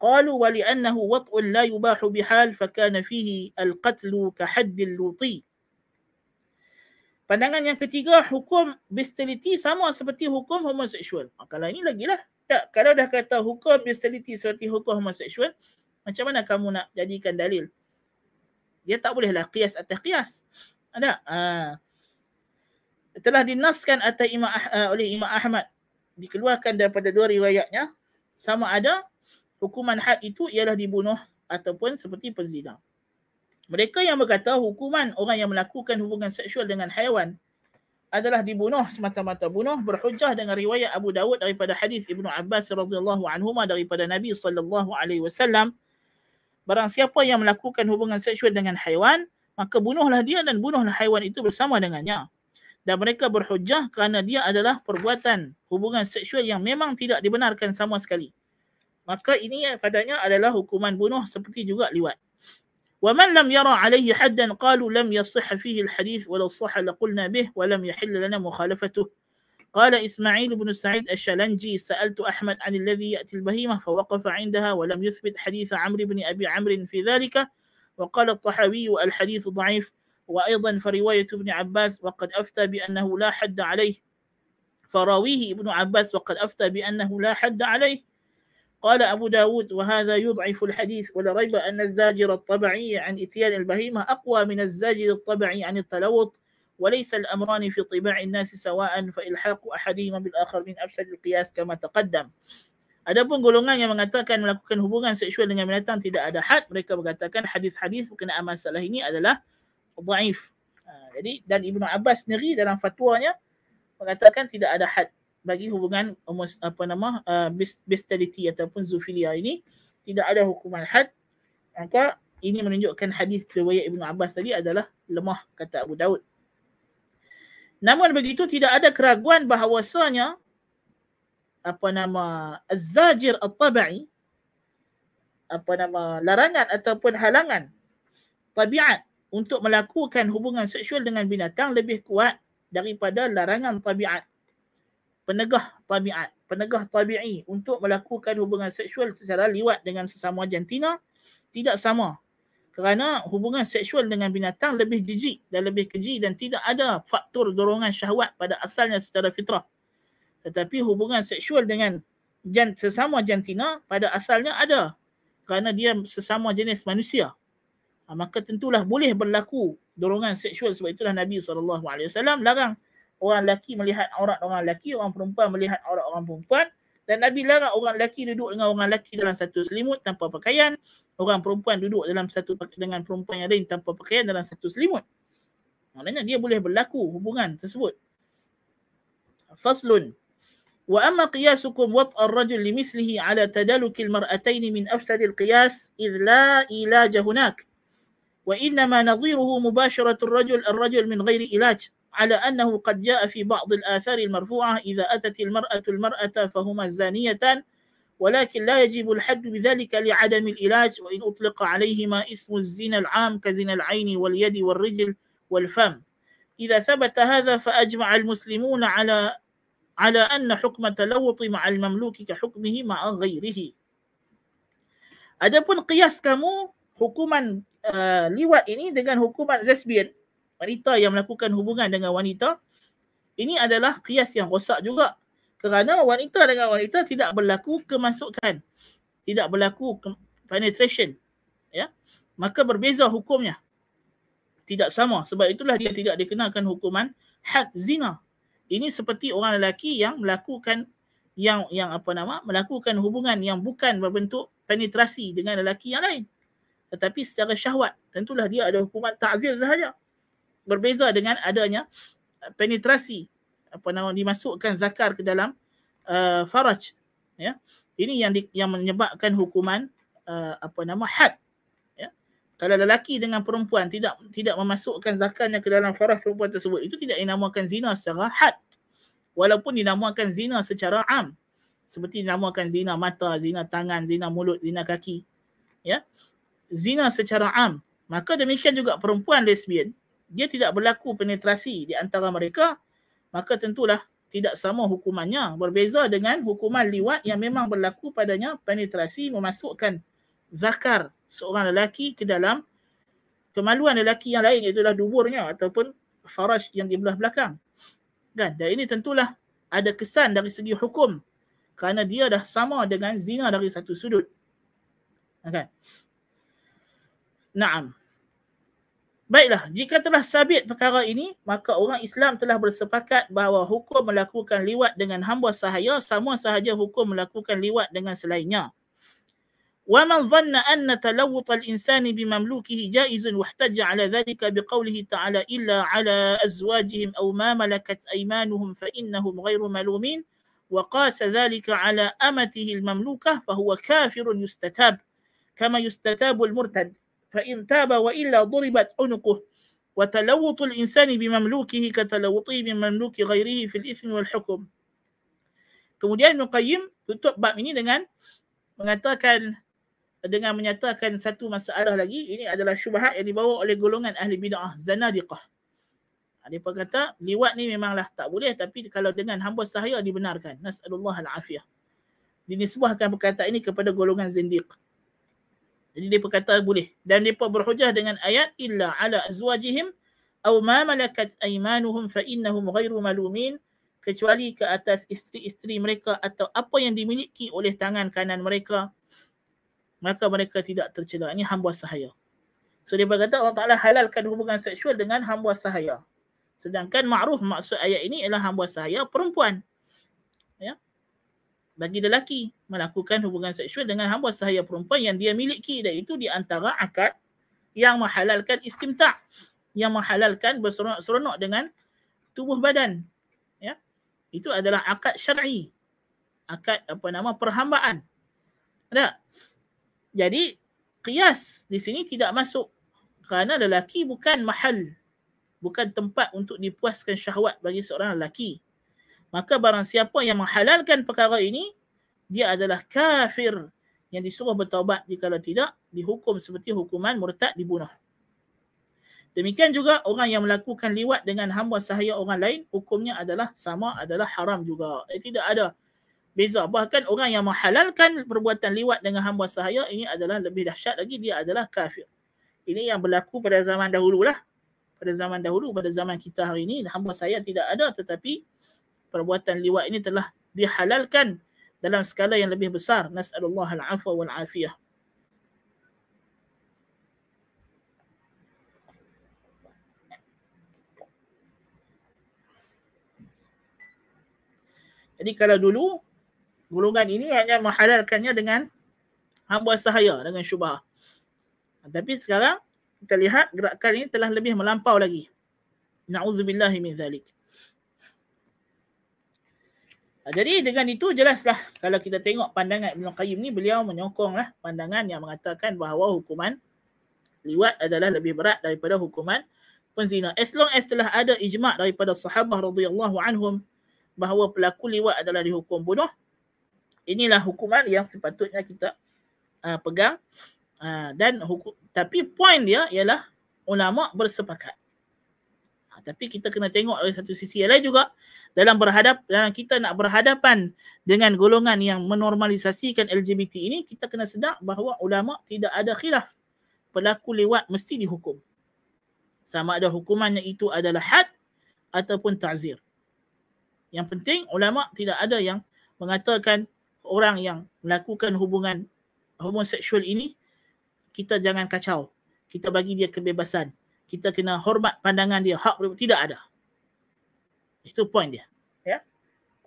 قالوا ولأنه وطء لا يباح بحال فكان فيه القتل كحد اللوطي. Pandangan yang ketiga, hukum bestiality sama seperti hukum homoseksual. Ha, kalau ini lagi lah. Tak, kalau dah kata hukum bestiality seperti hukum homoseksual, macam mana kamu nak jadikan dalil? Dia tak bolehlah kias atas kias. Ada? Ha. Telah dinaskan atas Imam, uh, oleh Imam Ahmad. Dikeluarkan daripada dua riwayatnya. Sama ada hukuman had itu ialah dibunuh ataupun seperti penzina. Mereka yang berkata hukuman orang yang melakukan hubungan seksual dengan haiwan adalah dibunuh semata-mata bunuh berhujah dengan riwayat Abu Dawud daripada hadis Ibnu Abbas radhiyallahu anhuma daripada Nabi sallallahu alaihi wasallam. Barang siapa yang melakukan hubungan seksual dengan haiwan maka bunuhlah dia dan bunuhlah haiwan itu bersama dengannya. Dan mereka berhujah kerana dia adalah perbuatan hubungan seksual yang memang tidak dibenarkan sama sekali. Maka ini padanya adalah hukuman bunuh seperti juga liwat ومن لم يرى عليه حدا قالوا لم يصح فيه الحديث ولو صح لقلنا به ولم يحل لنا مخالفته. قال إسماعيل بن سعيد الشلنجي سألت أحمد عن الذي يأتي البهيمة فوقف عندها ولم يثبت حديث عمرو بن أبي عمرو في ذلك. وقال الطحاوي الحديث ضعيف. وأيضا فرواية ابن عباس وقد أفتى بأنه لا حد عليه. فراويه ابن عباس وقد أفتى بأنه لا حد عليه. قال أبو داود وهذا يضعف الحديث ولا ريب أن الزاجر الطبعي عن إتيان البهيمة أقوى من الزاجر الطبعي عن التلوط وليس الأمران في طباع الناس سواء فإلحاق أحدهما بالآخر من أفسد القياس كما تقدم Adapun golongan yang mengatakan melakukan hubungan seksual dengan binatang tidak ada had, mereka mengatakan hadis-hadis berkenaan masalah ini adalah dhaif. Ha, jadi dan Ibnu Abbas sendiri dalam fatwanya mengatakan tidak ada had bagi hubungan apa nama uh, bestiality ataupun zoofilia ini tidak ada hukuman had maka ini menunjukkan hadis riwayat Ibnu Abbas tadi adalah lemah kata Abu Daud. Namun begitu tidak ada keraguan bahawasanya apa nama Az-Zajir At-Tabi'i apa nama larangan ataupun halangan tabiat untuk melakukan hubungan seksual dengan binatang lebih kuat daripada larangan tabiat penegah tabiat penegah tabi'i untuk melakukan hubungan seksual secara liwat dengan sesama jantina tidak sama kerana hubungan seksual dengan binatang lebih jijik dan lebih keji dan tidak ada faktor dorongan syahwat pada asalnya secara fitrah. Tetapi hubungan seksual dengan jan, sesama jantina pada asalnya ada kerana dia sesama jenis manusia. Ha, maka tentulah boleh berlaku dorongan seksual sebab itulah Nabi SAW larang orang lelaki melihat aurat orang lelaki, orang perempuan melihat aurat orang perempuan dan Nabi larang orang lelaki duduk dengan orang lelaki dalam satu selimut tanpa pakaian. Orang perempuan duduk dalam satu dengan perempuan yang lain tanpa pakaian dalam satu selimut. Maknanya dia boleh berlaku hubungan tersebut. Faslun. Wa amma qiyasukum wat ar-rajul limithlihi ala tadaluk al-mar'atayn min afsad al-qiyas idh la ilaja hunak. Wa innama nadhiruhu mubasharatu ar-rajul ar-rajul min ghairi ilaj. على أنه قد جاء في بعض الآثار المرفوعة إذا أتت المرأة المرأة فهما زانيتان ولكن لا يجب الحد بذلك لعدم العلاج وإن أطلق عليهما اسم الزنا العام كزنا العين واليد والرجل والفم. إذا ثبت هذا فأجمع المسلمون على على أن حكم التلوط مع المملوك كحكمه مع غيره. Adapun qiyas kamu hukuman uh, liwat ini dengan hukuman lesbian wanita yang melakukan hubungan dengan wanita ini adalah kias yang rosak juga. Kerana wanita dengan wanita tidak berlaku kemasukan tidak berlaku penetration ya. Maka berbeza hukumnya. Tidak sama. Sebab itulah dia tidak dikenakan hukuman had zina. Ini seperti orang lelaki yang melakukan yang yang apa nama melakukan hubungan yang bukan berbentuk penetrasi dengan lelaki yang lain. Tetapi secara syahwat. Tentulah dia ada hukuman ta'zir sahaja berbeza dengan adanya uh, penetrasi apa nama dimasukkan zakar ke dalam uh, faraj ya. Ini yang di, yang menyebabkan hukuman uh, apa nama had ya. Kalau lelaki dengan perempuan tidak tidak memasukkan zakarnya ke dalam faraj perempuan tersebut itu tidak dinamakan zina secara had. Walaupun dinamakan zina secara am. Seperti dinamakan zina mata zina tangan zina mulut zina kaki ya. Zina secara am. Maka demikian juga perempuan lesbian dia tidak berlaku penetrasi di antara mereka, maka tentulah tidak sama hukumannya. Berbeza dengan hukuman liwat yang memang berlaku padanya penetrasi memasukkan zakar seorang lelaki ke dalam kemaluan lelaki yang lain iaitu duburnya ataupun faraj yang di belah belakang. Kan? Dan ini tentulah ada kesan dari segi hukum kerana dia dah sama dengan zina dari satu sudut. Kan? Naam. Baiklah, jika telah sabit perkara ini, maka orang Islam telah bersepakat bahawa hukum melakukan liwat dengan hamba sahaya sama sahaja hukum melakukan liwat dengan selainnya. ومن ظن أن تلوط الإنسان بمملوكه جائز واحتج على ذلك بقوله تعالى إلا على أزواجهم أو ما ملكت أيمانهم فإنهم غير ملومين وقاس ذلك على أمته المملوكة فهو كافر يستتاب كما يستتاب المرتد fa in taba wa فإن تاب وإلا ضربت عنقه وتلوط الإنسان بمملوكه كتلوطه ghairihi fil في wal والحكم Kemudian Ibn Qayyim tutup bab ini dengan mengatakan dengan menyatakan satu masalah lagi ini adalah syubhat yang dibawa oleh golongan ahli bid'ah zanadiqah. Ha, Mereka kata liwat ni memanglah tak boleh tapi kalau dengan hamba sahaya dibenarkan. Nasallahu al-afiyah. Dinisbahkan perkataan ini kepada golongan zindiq. Jadi dia berkata boleh. Dan dia berhujah dengan ayat illa ala azwajihim aw ma malakat aymanuhum fa innahum ghairu malumin kecuali ke atas isteri-isteri mereka atau apa yang dimiliki oleh tangan kanan mereka maka mereka tidak tercela. Ini hamba sahaya. So dia berkata Allah Ta'ala halalkan hubungan seksual dengan hamba sahaya. Sedangkan ma'ruf maksud ayat ini ialah hamba sahaya perempuan. Bagi lelaki melakukan hubungan seksual dengan hamba sahaya perempuan yang dia miliki dan itu di antara akad yang menghalalkan istimta' yang menghalalkan berseronok-seronok dengan tubuh badan ya. Itu adalah akad syar'i akad apa nama perhambaan. Ada. Jadi qiyas di sini tidak masuk kerana lelaki bukan mahal bukan tempat untuk dipuaskan syahwat bagi seorang lelaki maka barang siapa yang menghalalkan perkara ini dia adalah kafir yang disuruh bertaubat jika tidak dihukum seperti hukuman murtad dibunuh Demikian juga orang yang melakukan liwat dengan hamba sahaya orang lain, hukumnya adalah sama adalah haram juga. Eh, tidak ada beza. Bahkan orang yang menghalalkan perbuatan liwat dengan hamba sahaya, ini adalah lebih dahsyat lagi, dia adalah kafir. Ini yang berlaku pada zaman dahulu lah. Pada zaman dahulu, pada zaman kita hari ini, hamba saya tidak ada tetapi perbuatan liwat ini telah dihalalkan dalam skala yang lebih besar. Nas'alullah al-afwa wal-afiyah. Jadi kalau dulu golongan ini hanya menghalalkannya dengan hamba sahaya dengan syubah. Tapi sekarang kita lihat gerakan ini telah lebih melampau lagi. Na'udzubillah min zalik. Jadi dengan itu jelaslah kalau kita tengok pandangan Ibn Qayyim ni beliau menyokonglah pandangan yang mengatakan bahawa hukuman liwat adalah lebih berat daripada hukuman penzina. As long as telah ada ijma' daripada sahabah radhiyallahu anhum bahawa pelaku liwat adalah dihukum bunuh. Inilah hukuman yang sepatutnya kita uh, pegang. Uh, dan hukum, tapi poin dia ialah ulama bersepakat. Tapi kita kena tengok dari satu sisi yang lain juga dalam berhadap dalam kita nak berhadapan dengan golongan yang menormalisasikan LGBT ini kita kena sedar bahawa ulama tidak ada khilaf pelaku lewat mesti dihukum. Sama ada hukumannya itu adalah had ataupun ta'zir. Yang penting ulama tidak ada yang mengatakan orang yang melakukan hubungan homoseksual ini kita jangan kacau. Kita bagi dia kebebasan. Kita kena hormat pandangan dia. Hak tidak ada. Itu poin dia. Ya.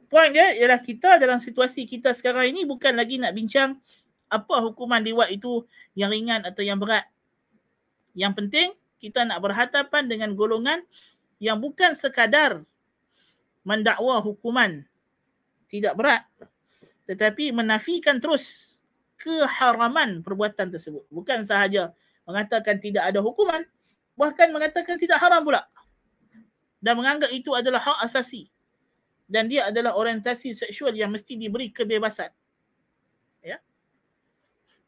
Poin dia ialah kita dalam situasi kita sekarang ini bukan lagi nak bincang apa hukuman liwat itu yang ringan atau yang berat. Yang penting kita nak berhadapan dengan golongan yang bukan sekadar mendakwa hukuman tidak berat tetapi menafikan terus keharaman perbuatan tersebut bukan sahaja mengatakan tidak ada hukuman bahkan mengatakan tidak haram pula. Dan menganggap itu adalah hak asasi. Dan dia adalah orientasi seksual yang mesti diberi kebebasan. Ya.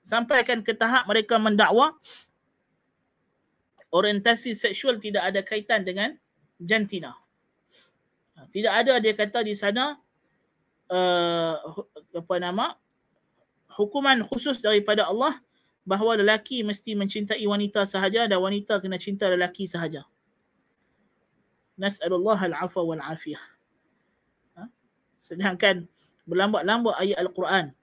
Sampai akan ke tahap mereka mendakwa orientasi seksual tidak ada kaitan dengan jantina. Tidak ada dia kata di sana uh, apa nama hukuman khusus daripada Allah bahawa lelaki mesti mencintai wanita sahaja dan wanita kena cinta lelaki sahaja. Nas'alullah al-afwa wal afiyah. Ha? Sedangkan berlambat-lambat ayat Al-Quran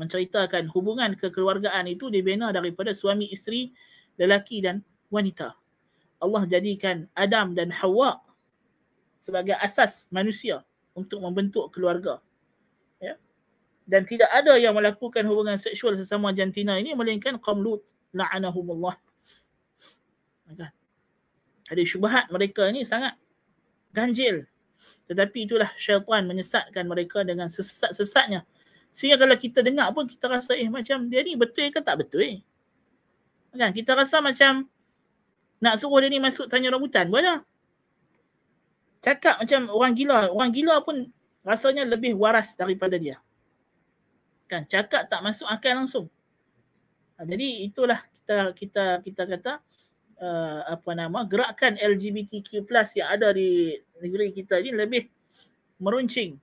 menceritakan hubungan kekeluargaan itu dibina daripada suami isteri, lelaki dan wanita. Allah jadikan Adam dan Hawa sebagai asas manusia untuk membentuk keluarga. Dan tidak ada yang melakukan hubungan seksual sesama jantina ini melainkan kaum Lut la'anahumullah. Maka ada syubhat mereka ini sangat ganjil. Tetapi itulah syaitan menyesatkan mereka dengan sesat-sesatnya. Sehingga kalau kita dengar pun kita rasa eh macam dia ni betul ke tak betul eh. Kan kita rasa macam nak suruh dia ni masuk tanya rambutan pun ada cakap macam orang gila. Orang gila pun rasanya lebih waras daripada dia Kan cakap tak masuk akal langsung. Ha, jadi itulah kita kita kita kata uh, apa nama gerakan LGBTQ+ yang ada di negeri kita ini lebih meruncing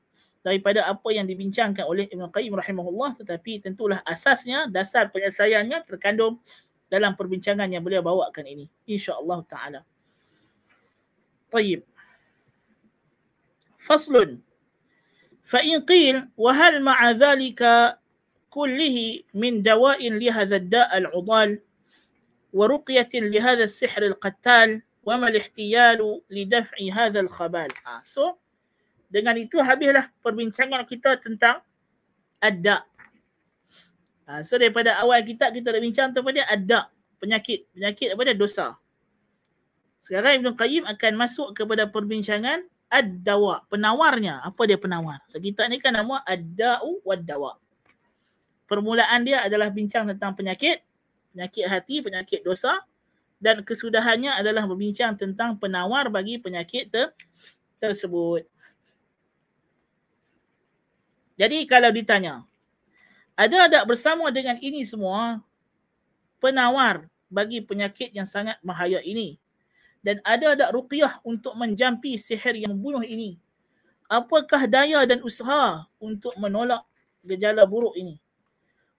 daripada apa yang dibincangkan oleh Ibn Qayyim rahimahullah tetapi tentulah asasnya dasar penyelesaiannya terkandung dalam perbincangan yang beliau bawakan ini insya-Allah taala. Baik. فصل فإن قيل وهل مع ذلك كله من دواء لهذا الداء العضال ورقية لهذا السحر القتال وما الاحتيال لدفع هذا الخبال ah, so dengan itu habislah perbincangan kita tentang ada ah, so daripada awal kita kita dah bincang tentang dia ada penyakit penyakit daripada dosa sekarang Ibn Qayyim akan masuk kepada perbincangan ad-dawa, penawarnya. Apa dia penawar? So kita ni kan nama ad-da'u wad-dawa. permulaan dia adalah bincang tentang penyakit, penyakit hati, penyakit dosa dan kesudahannya adalah berbincang tentang penawar bagi penyakit ter- tersebut. Jadi kalau ditanya, ada tak bersama dengan ini semua penawar bagi penyakit yang sangat bahaya ini? Dan ada tak ruqyah untuk menjampi sihir yang membunuh ini? Apakah daya dan usaha untuk menolak gejala buruk ini?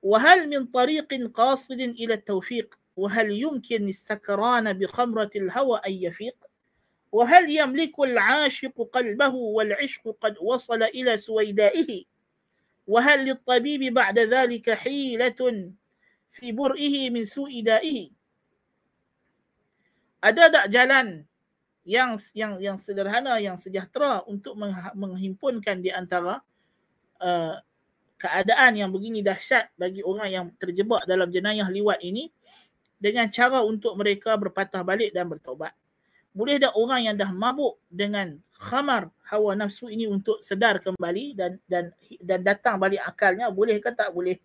وهل من طريق قاصد إلى التوفيق؟ وهل يمكن السكران بخمرة الهوى أن يفيق؟ وهل يملك العاشق قلبه والعشق قد وصل إلى سويدائه؟ وهل للطبيب بعد ذلك حيلة في برئه من سوء دائه؟ Ada jalan yang yang yang sederhana yang sejahtera untuk menghimpunkan di antara uh, keadaan yang begini dahsyat bagi orang yang terjebak dalam jenayah liwat ini dengan cara untuk mereka berpatah balik dan bertaubat. Boleh tak orang yang dah mabuk dengan khamar hawa nafsu ini untuk sedar kembali dan dan dan datang balik akalnya boleh ke tak boleh?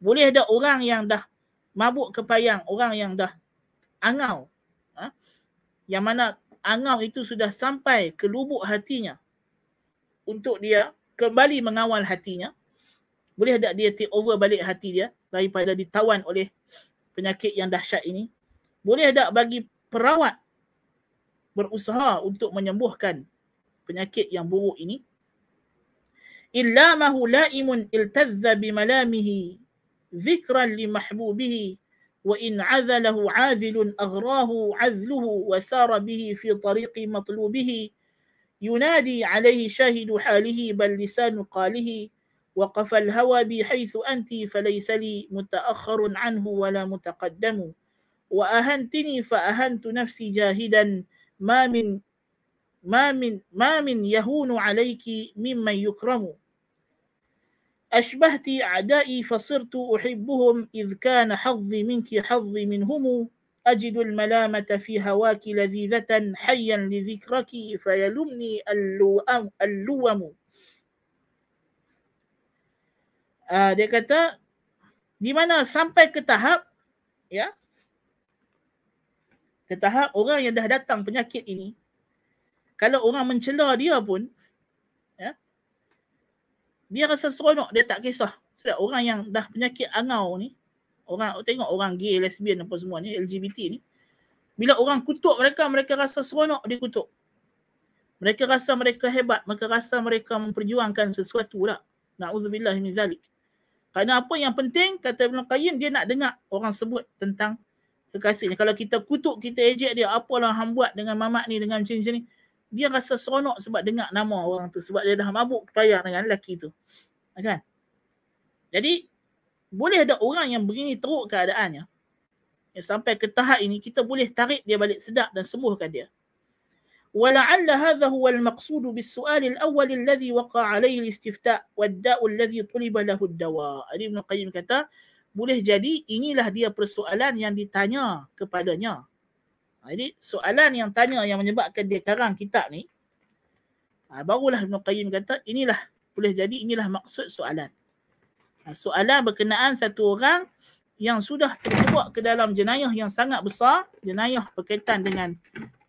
Boleh tak orang yang dah mabuk kepayang, orang yang dah angau ha? yang mana angau itu sudah sampai ke lubuk hatinya untuk dia kembali mengawal hatinya boleh tak dia take over balik hati dia daripada ditawan oleh penyakit yang dahsyat ini? Boleh tak bagi perawat berusaha untuk menyembuhkan penyakit yang buruk ini? Illa mahu laimun iltazza bimalamihi zikran li mahbubihi wa in azalahu azilun aghrahu azluhu wa sara bihi fi tariqi matlubihi yunadi alaihi shahidu halihi bal lisanu qalihi وقف الهوى بي حيث أنت فليس لي متأخر عنه ولا متقدم. وأهنتني فأهنت نفسي جاهدا. ما من ما من ما من يهون عليك ممن يكرم. أشبهت أعدائي فصرت أحبهم. إذ كان حظي منك حظي منهم. أجد الملامة في هواك لذيذة حيا لذكرك فيلمني اللوم, اللوم. Uh, dia kata di mana sampai ke tahap ya ke tahap orang yang dah datang penyakit ini kalau orang mencela dia pun ya dia rasa seronok dia tak kisah. Sebab orang yang dah penyakit angau ni orang tengok orang gay lesbian apa semua ni LGBT ni bila orang kutuk mereka mereka rasa seronok dikutuk mereka rasa mereka hebat mereka rasa mereka memperjuangkan sesuatu lah. Na'udzubillah min zalik kerana apa yang penting kata Ibn Qayyim dia nak dengar orang sebut tentang kekasihnya. Kalau kita kutuk, kita ejek dia apalah hang buat dengan mamat ni dengan macam ni. Dia rasa seronok sebab dengar nama orang tu. Sebab dia dah mabuk kepayah dengan lelaki tu. Kan? Jadi boleh ada orang yang begini teruk keadaannya. Ya, sampai ke tahap ini kita boleh tarik dia balik sedap dan sembuhkan dia. ولعل هذا هو المقصود بالسؤال الأول الذي وقع عليه الاستفتاء والداء الذي طلب له الدواء. Jadi Ibn Qayyim kata, boleh jadi inilah dia persoalan yang ditanya kepadanya. Jadi soalan yang tanya yang menyebabkan dia karang kitab ni, barulah Ibn Qayyim kata, inilah boleh jadi inilah maksud soalan. Soalan berkenaan satu orang yang sudah terjebak ke dalam jenayah yang sangat besar, jenayah berkaitan dengan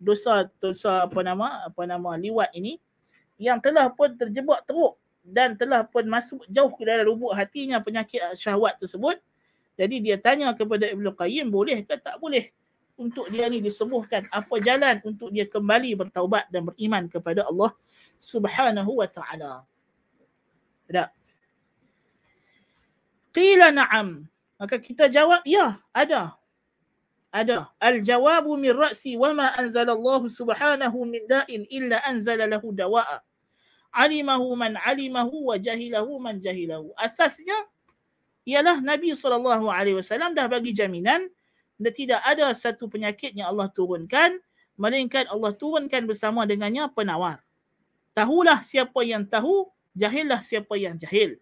dosa dosa apa nama apa nama liwat ini yang telah pun terjebak teruk dan telah pun masuk jauh ke dalam lubuk hatinya penyakit syahwat tersebut. Jadi dia tanya kepada Ibnu Qayyim boleh ke tak boleh untuk dia ni disembuhkan apa jalan untuk dia kembali bertaubat dan beriman kepada Allah Subhanahu wa taala. Tak. Qila na'am Maka kita jawab, ya, ada. Ada. Al-jawabu min ra'si wa ma anzala Allah subhanahu min da'in illa anzala lahu dawa'a. Alimahu man alimahu wa jahilahu man jahilahu. Asasnya, ialah Nabi SAW dah bagi jaminan dan tidak ada satu penyakit yang Allah turunkan melainkan Allah turunkan bersama dengannya penawar. Tahulah siapa yang tahu, jahillah siapa yang jahil.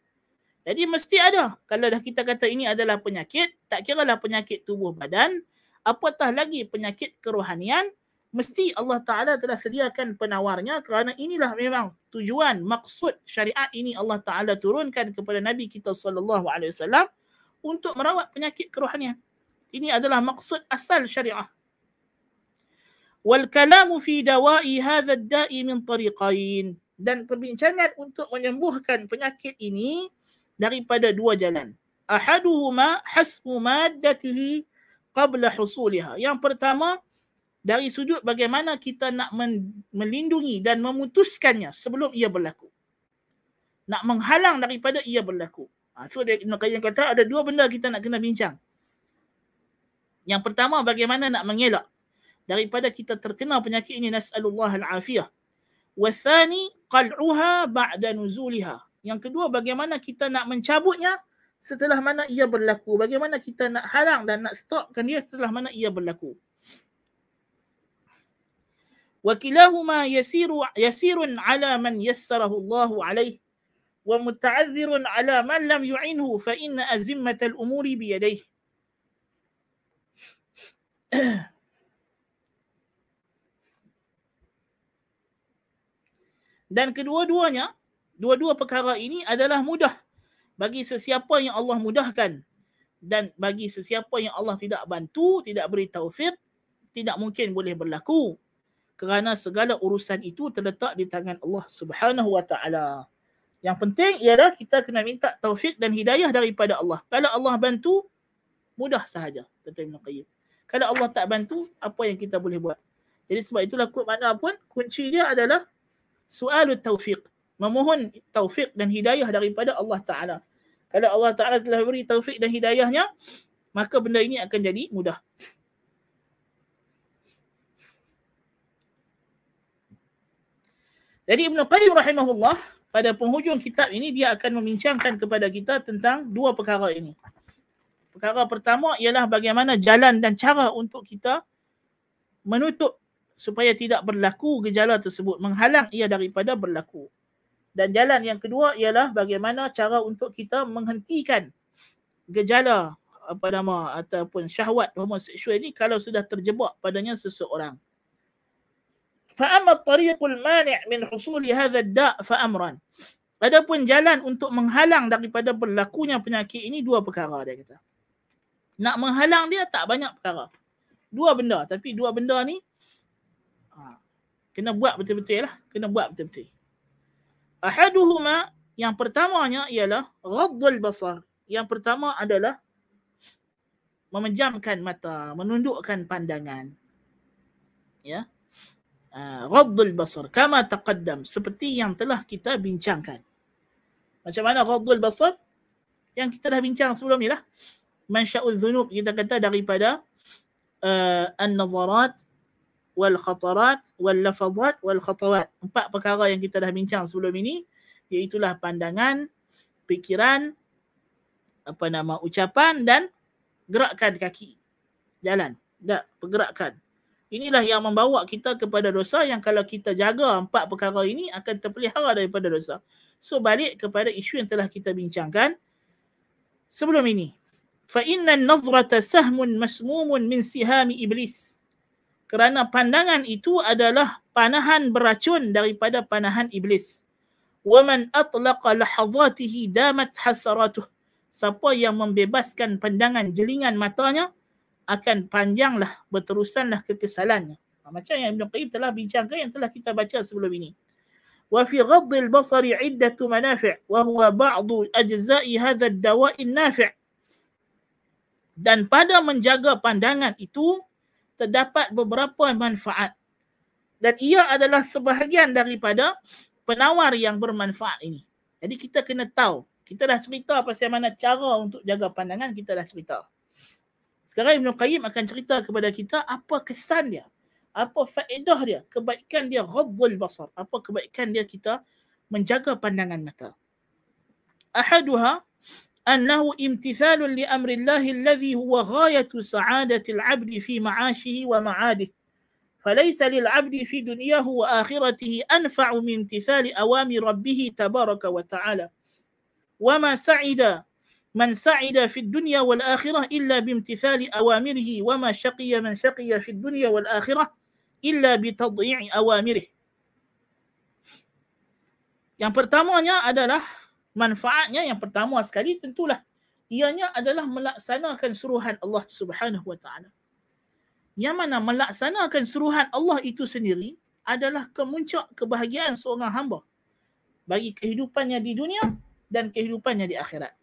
Jadi mesti ada. Kalau dah kita kata ini adalah penyakit, tak kira lah penyakit tubuh badan, apatah lagi penyakit kerohanian, mesti Allah Ta'ala telah sediakan penawarnya kerana inilah memang tujuan, maksud syariat ini Allah Ta'ala turunkan kepada Nabi kita Wasallam untuk merawat penyakit kerohanian. Ini adalah maksud asal syariah. Kalamu fi dawa'i hadha da'i min tariqain. Dan perbincangan untuk menyembuhkan penyakit ini daripada dua jalan. Ahaduhuma hasbu maddatihi qabla husuliha. Yang pertama, dari sudut bagaimana kita nak melindungi dan memutuskannya sebelum ia berlaku. Nak menghalang daripada ia berlaku. Ha, so dia Ibn Qayyim kata ada dua benda kita nak kena bincang. Yang pertama bagaimana nak mengelak daripada kita terkena penyakit ini nas'alullah al-afiyah. Wathani qal'uha ba'da nuzuliha. Yang kedua bagaimana kita nak mencabutnya setelah mana ia berlaku. Bagaimana kita nak halang dan nak stopkan dia setelah mana ia berlaku. وكلاهما يسير يسير على من يسره الله عليه ومتعذر على من لم يعنه فإن أزمة الأمور بيديه Dan kedua-duanya, dua-dua perkara ini adalah mudah bagi sesiapa yang Allah mudahkan dan bagi sesiapa yang Allah tidak bantu, tidak beri taufik, tidak mungkin boleh berlaku kerana segala urusan itu terletak di tangan Allah Subhanahu wa taala. Yang penting ialah kita kena minta taufik dan hidayah daripada Allah. Kalau Allah bantu, mudah sahaja, kata Ibn Qayyim. Kalau Allah tak bantu, apa yang kita boleh buat? Jadi sebab itulah kut mana pun, kunci dia adalah soal taufik. Memohon taufik dan hidayah daripada Allah Ta'ala. Kalau Allah Ta'ala telah beri taufik dan hidayahnya, maka benda ini akan jadi mudah. Jadi Ibn Qayyim rahimahullah pada penghujung kitab ini dia akan membincangkan kepada kita tentang dua perkara ini. Perkara pertama ialah bagaimana jalan dan cara untuk kita menutup supaya tidak berlaku gejala tersebut, menghalang ia daripada berlaku. Dan jalan yang kedua ialah bagaimana cara untuk kita menghentikan gejala apa nama ataupun syahwat homoseksual ini kalau sudah terjebak padanya seseorang. فأما الطريق المانع من حصول هذا الداء فأمرا Adapun jalan untuk menghalang daripada berlakunya penyakit ini dua perkara dia kata. Nak menghalang dia tak banyak perkara. Dua benda tapi dua benda ni ha, kena buat betul-betul lah. Kena buat betul-betul. Ahaduhuma yang pertamanya ialah ghaddul basar. Yang pertama adalah memejamkan mata, menundukkan pandangan. Ya. Ah, ghaddul basar kama taqaddam seperti yang telah kita bincangkan. Macam mana ghaddul basar? Yang kita dah bincang sebelum ni lah. Mansya'ul dhunub kita kata daripada uh, an-nazarat wal khatarat wal lafazat wal khatawat. Empat perkara yang kita dah bincang sebelum ini iaitulah pandangan, fikiran, apa nama ucapan dan gerakan kaki. Jalan. Tak, pergerakan. Inilah yang membawa kita kepada dosa yang kalau kita jaga empat perkara ini akan terpelihara daripada dosa. So balik kepada isu yang telah kita bincangkan sebelum ini. Fa inna an-nazrata sahmun masmumun min sihami iblis. Kerana pandangan itu adalah panahan beracun daripada panahan iblis. Man atlaqa lahadhatihi damat hasaratuh. Siapa yang membebaskan pandangan jelingan matanya, akan panjanglah berterusanlah kekesalannya. Ha, macam yang Ibn Qayyim telah bincangkan yang telah kita baca sebelum ini. Ghaddil basari iddatu manafi' wa huwa ba'du ajza'i hadha ad-dawa'i nafi' dan pada menjaga pandangan itu terdapat beberapa manfaat dan ia adalah sebahagian daripada penawar yang bermanfaat ini. Jadi kita kena tahu. Kita dah cerita pasal mana cara untuk jaga pandangan, kita dah cerita. Sekarang Ibn Qayyim akan cerita kepada kita apa kesan dia. Apa faedah dia. Kebaikan dia ghaddul basar. Apa kebaikan dia kita menjaga pandangan mata. Ahaduha أنه امتثال لأمر الله الذي هو غاية سعادة العبد في معاشه ومعاده فليس للعبد في دنياه وآخرته أنفع من امتثال أوامر ربه تبارك وتعالى وما سعد من سعد في الدنيا والآخرة إلا بامتثال أوامره وما شقي من شقي في الدنيا والآخرة illa bi tadhi'i awamirih. Yang pertamanya adalah manfaatnya yang pertama sekali tentulah ianya adalah melaksanakan suruhan Allah Subhanahu wa taala. Yang mana melaksanakan suruhan Allah itu sendiri adalah kemuncak kebahagiaan seorang hamba bagi kehidupannya di dunia dan kehidupannya di akhirat.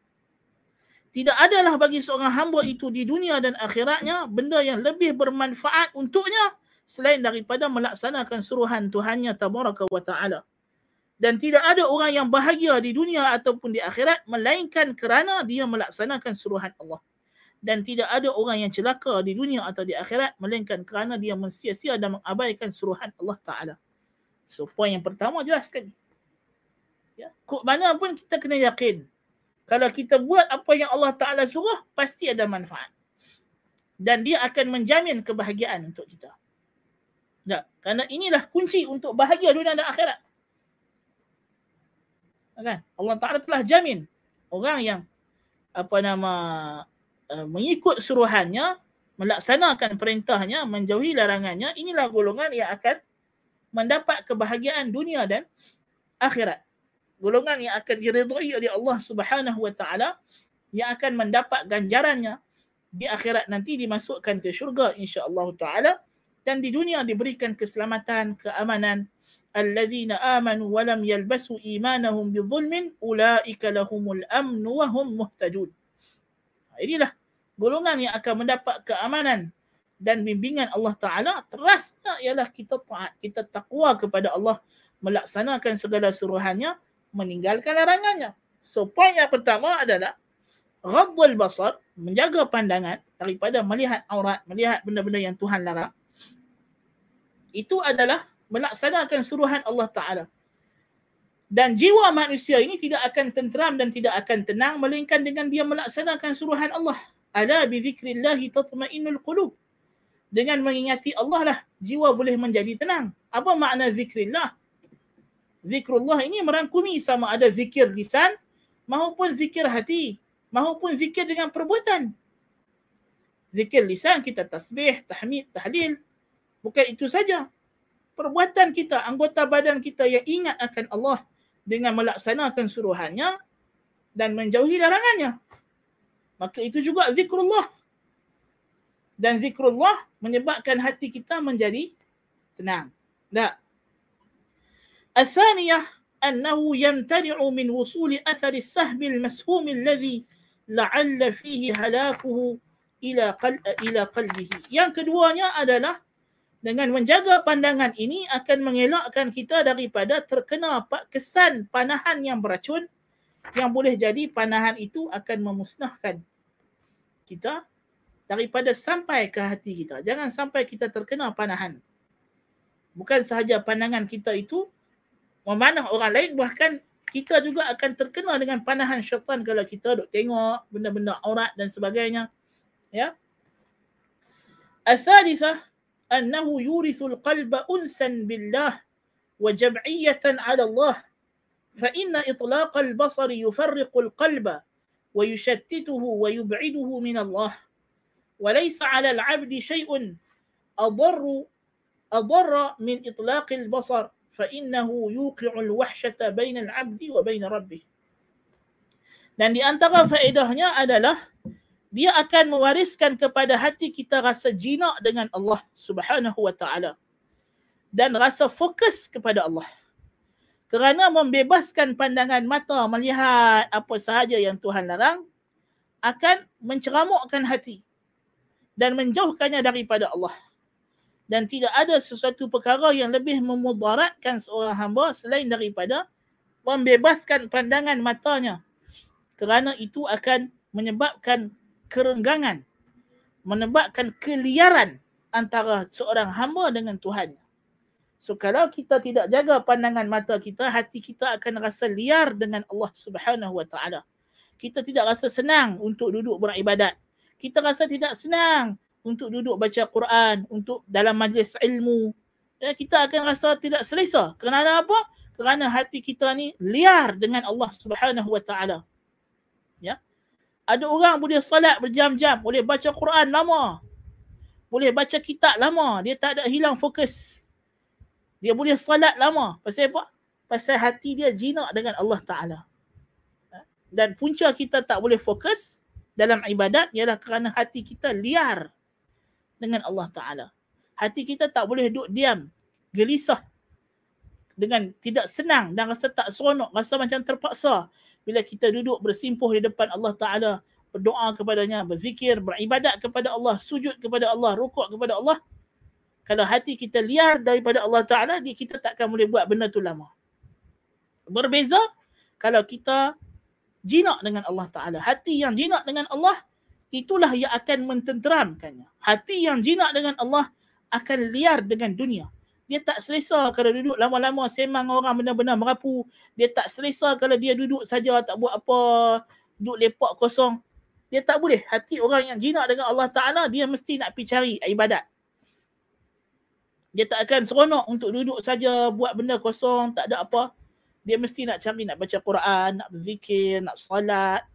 Tidak adalah bagi seorang hamba itu di dunia dan akhiratnya benda yang lebih bermanfaat untuknya selain daripada melaksanakan suruhan Tuhannya Tabaraka wa Ta'ala. Dan tidak ada orang yang bahagia di dunia ataupun di akhirat melainkan kerana dia melaksanakan suruhan Allah. Dan tidak ada orang yang celaka di dunia atau di akhirat melainkan kerana dia mensia-sia dan mengabaikan suruhan Allah Ta'ala. So, poin yang pertama jelas sekali. Ya. Kok mana pun kita kena yakin kalau kita buat apa yang Allah Ta'ala suruh, pasti ada manfaat. Dan dia akan menjamin kebahagiaan untuk kita. Tak? Kerana inilah kunci untuk bahagia dunia dan akhirat. Kan? Allah Ta'ala telah jamin. Orang yang apa nama uh, mengikut suruhannya, melaksanakan perintahnya, menjauhi larangannya, inilah golongan yang akan mendapat kebahagiaan dunia dan akhirat. Golongan yang akan diridhai oleh Allah Subhanahu wa taala yang akan mendapat ganjarannya di akhirat nanti dimasukkan ke syurga insya-Allah taala. Dan di dunia diberikan keselamatan keamanan amanu wa lam yalbasu imanahum bizulmin ulaika lahumul amn wa hum muhtadun inilah golongan yang akan mendapat keamanan dan bimbingan Allah taala terasnya ialah kita taat kita takwa kepada Allah melaksanakan segala suruhannya meninggalkan larangannya. So point yang pertama adalah ghaddul basar, menjaga pandangan daripada melihat aurat, melihat benda-benda yang Tuhan larang. Itu adalah melaksanakan suruhan Allah Ta'ala. Dan jiwa manusia ini tidak akan tenteram dan tidak akan tenang melainkan dengan dia melaksanakan suruhan Allah. Ala bi zikrillahi tatma'innul qulub. Dengan mengingati Allah lah jiwa boleh menjadi tenang. Apa makna zikrillah? zikrullah ini merangkumi sama ada zikir lisan maupun zikir hati maupun zikir dengan perbuatan. Zikir lisan kita tasbih, tahmid, tahlil. Bukan itu saja perbuatan kita, anggota badan kita yang ingat akan Allah dengan melaksanakan suruhannya dan menjauhi larangannya. Maka itu juga zikrullah. Dan zikrullah menyebabkan hati kita menjadi tenang. Tak? Al-thaniyah annahu yamtani'u min wusuli athari sahbil mashumi alladhi la'alla fihi halakuhu ila qal ila qalbihi. Yang keduanya adalah dengan menjaga pandangan ini akan mengelakkan kita daripada terkena kesan panahan yang beracun yang boleh jadi panahan itu akan memusnahkan kita daripada sampai ke hati kita. Jangan sampai kita terkena panahan. Bukan sahaja pandangan kita itu memanah orang lain bahkan kita juga akan terkena dengan panahan syaitan kalau kita duk tengok benda-benda aurat dan sebagainya. Ya. Al-thalithah أنه يورث القلب أنسا بالله وجمعية على الله. فإن إطلاق البصر يفرق القلب ويشتته ويبعده من الله. وليس على العبد شيء أضر أضر من إطلاق البصر فإنه يوقع الوحشة بين العبد وبين ربه. Dan di antara faedahnya adalah dia akan mewariskan kepada hati kita rasa jinak dengan Allah Subhanahu wa taala dan rasa fokus kepada Allah. Kerana membebaskan pandangan mata melihat apa sahaja yang Tuhan larang akan menceramukkan hati dan menjauhkannya daripada Allah dan tidak ada sesuatu perkara yang lebih memudaratkan seorang hamba selain daripada membebaskan pandangan matanya kerana itu akan menyebabkan kerenggangan menyebabkan keliaran antara seorang hamba dengan Tuhan. So kalau kita tidak jaga pandangan mata kita, hati kita akan rasa liar dengan Allah Subhanahu Wa Taala. Kita tidak rasa senang untuk duduk beribadat. Kita rasa tidak senang untuk duduk baca Quran, untuk dalam majlis ilmu, ya, kita akan rasa tidak selesa. Kerana apa? Kerana hati kita ni liar dengan Allah Subhanahu Wa Taala. Ya. Ada orang boleh salat berjam-jam, boleh baca Quran lama. boleh baca kitab lama, dia tak ada hilang fokus. Dia boleh solat lama. Pasal apa? Pasal hati dia jinak dengan Allah Ta'ala. Dan punca kita tak boleh fokus dalam ibadat ialah kerana hati kita liar dengan Allah Ta'ala. Hati kita tak boleh duduk diam, gelisah dengan tidak senang dan rasa tak seronok, rasa macam terpaksa bila kita duduk bersimpuh di depan Allah Ta'ala berdoa kepadanya, berzikir, beribadat kepada Allah, sujud kepada Allah, rukuk kepada Allah. Kalau hati kita liar daripada Allah Ta'ala, kita takkan boleh buat benda tu lama. Berbeza kalau kita jinak dengan Allah Ta'ala. Hati yang jinak dengan Allah, itulah yang akan mententeramkannya. Hati yang jinak dengan Allah akan liar dengan dunia. Dia tak selesa kalau duduk lama-lama semang orang benar-benar merapu. Dia tak selesa kalau dia duduk saja tak buat apa, duduk lepak kosong. Dia tak boleh. Hati orang yang jinak dengan Allah Ta'ala, dia mesti nak pergi cari ibadat. Dia tak akan seronok untuk duduk saja buat benda kosong, tak ada apa. Dia mesti nak cari, nak baca Quran, nak berzikir, nak salat.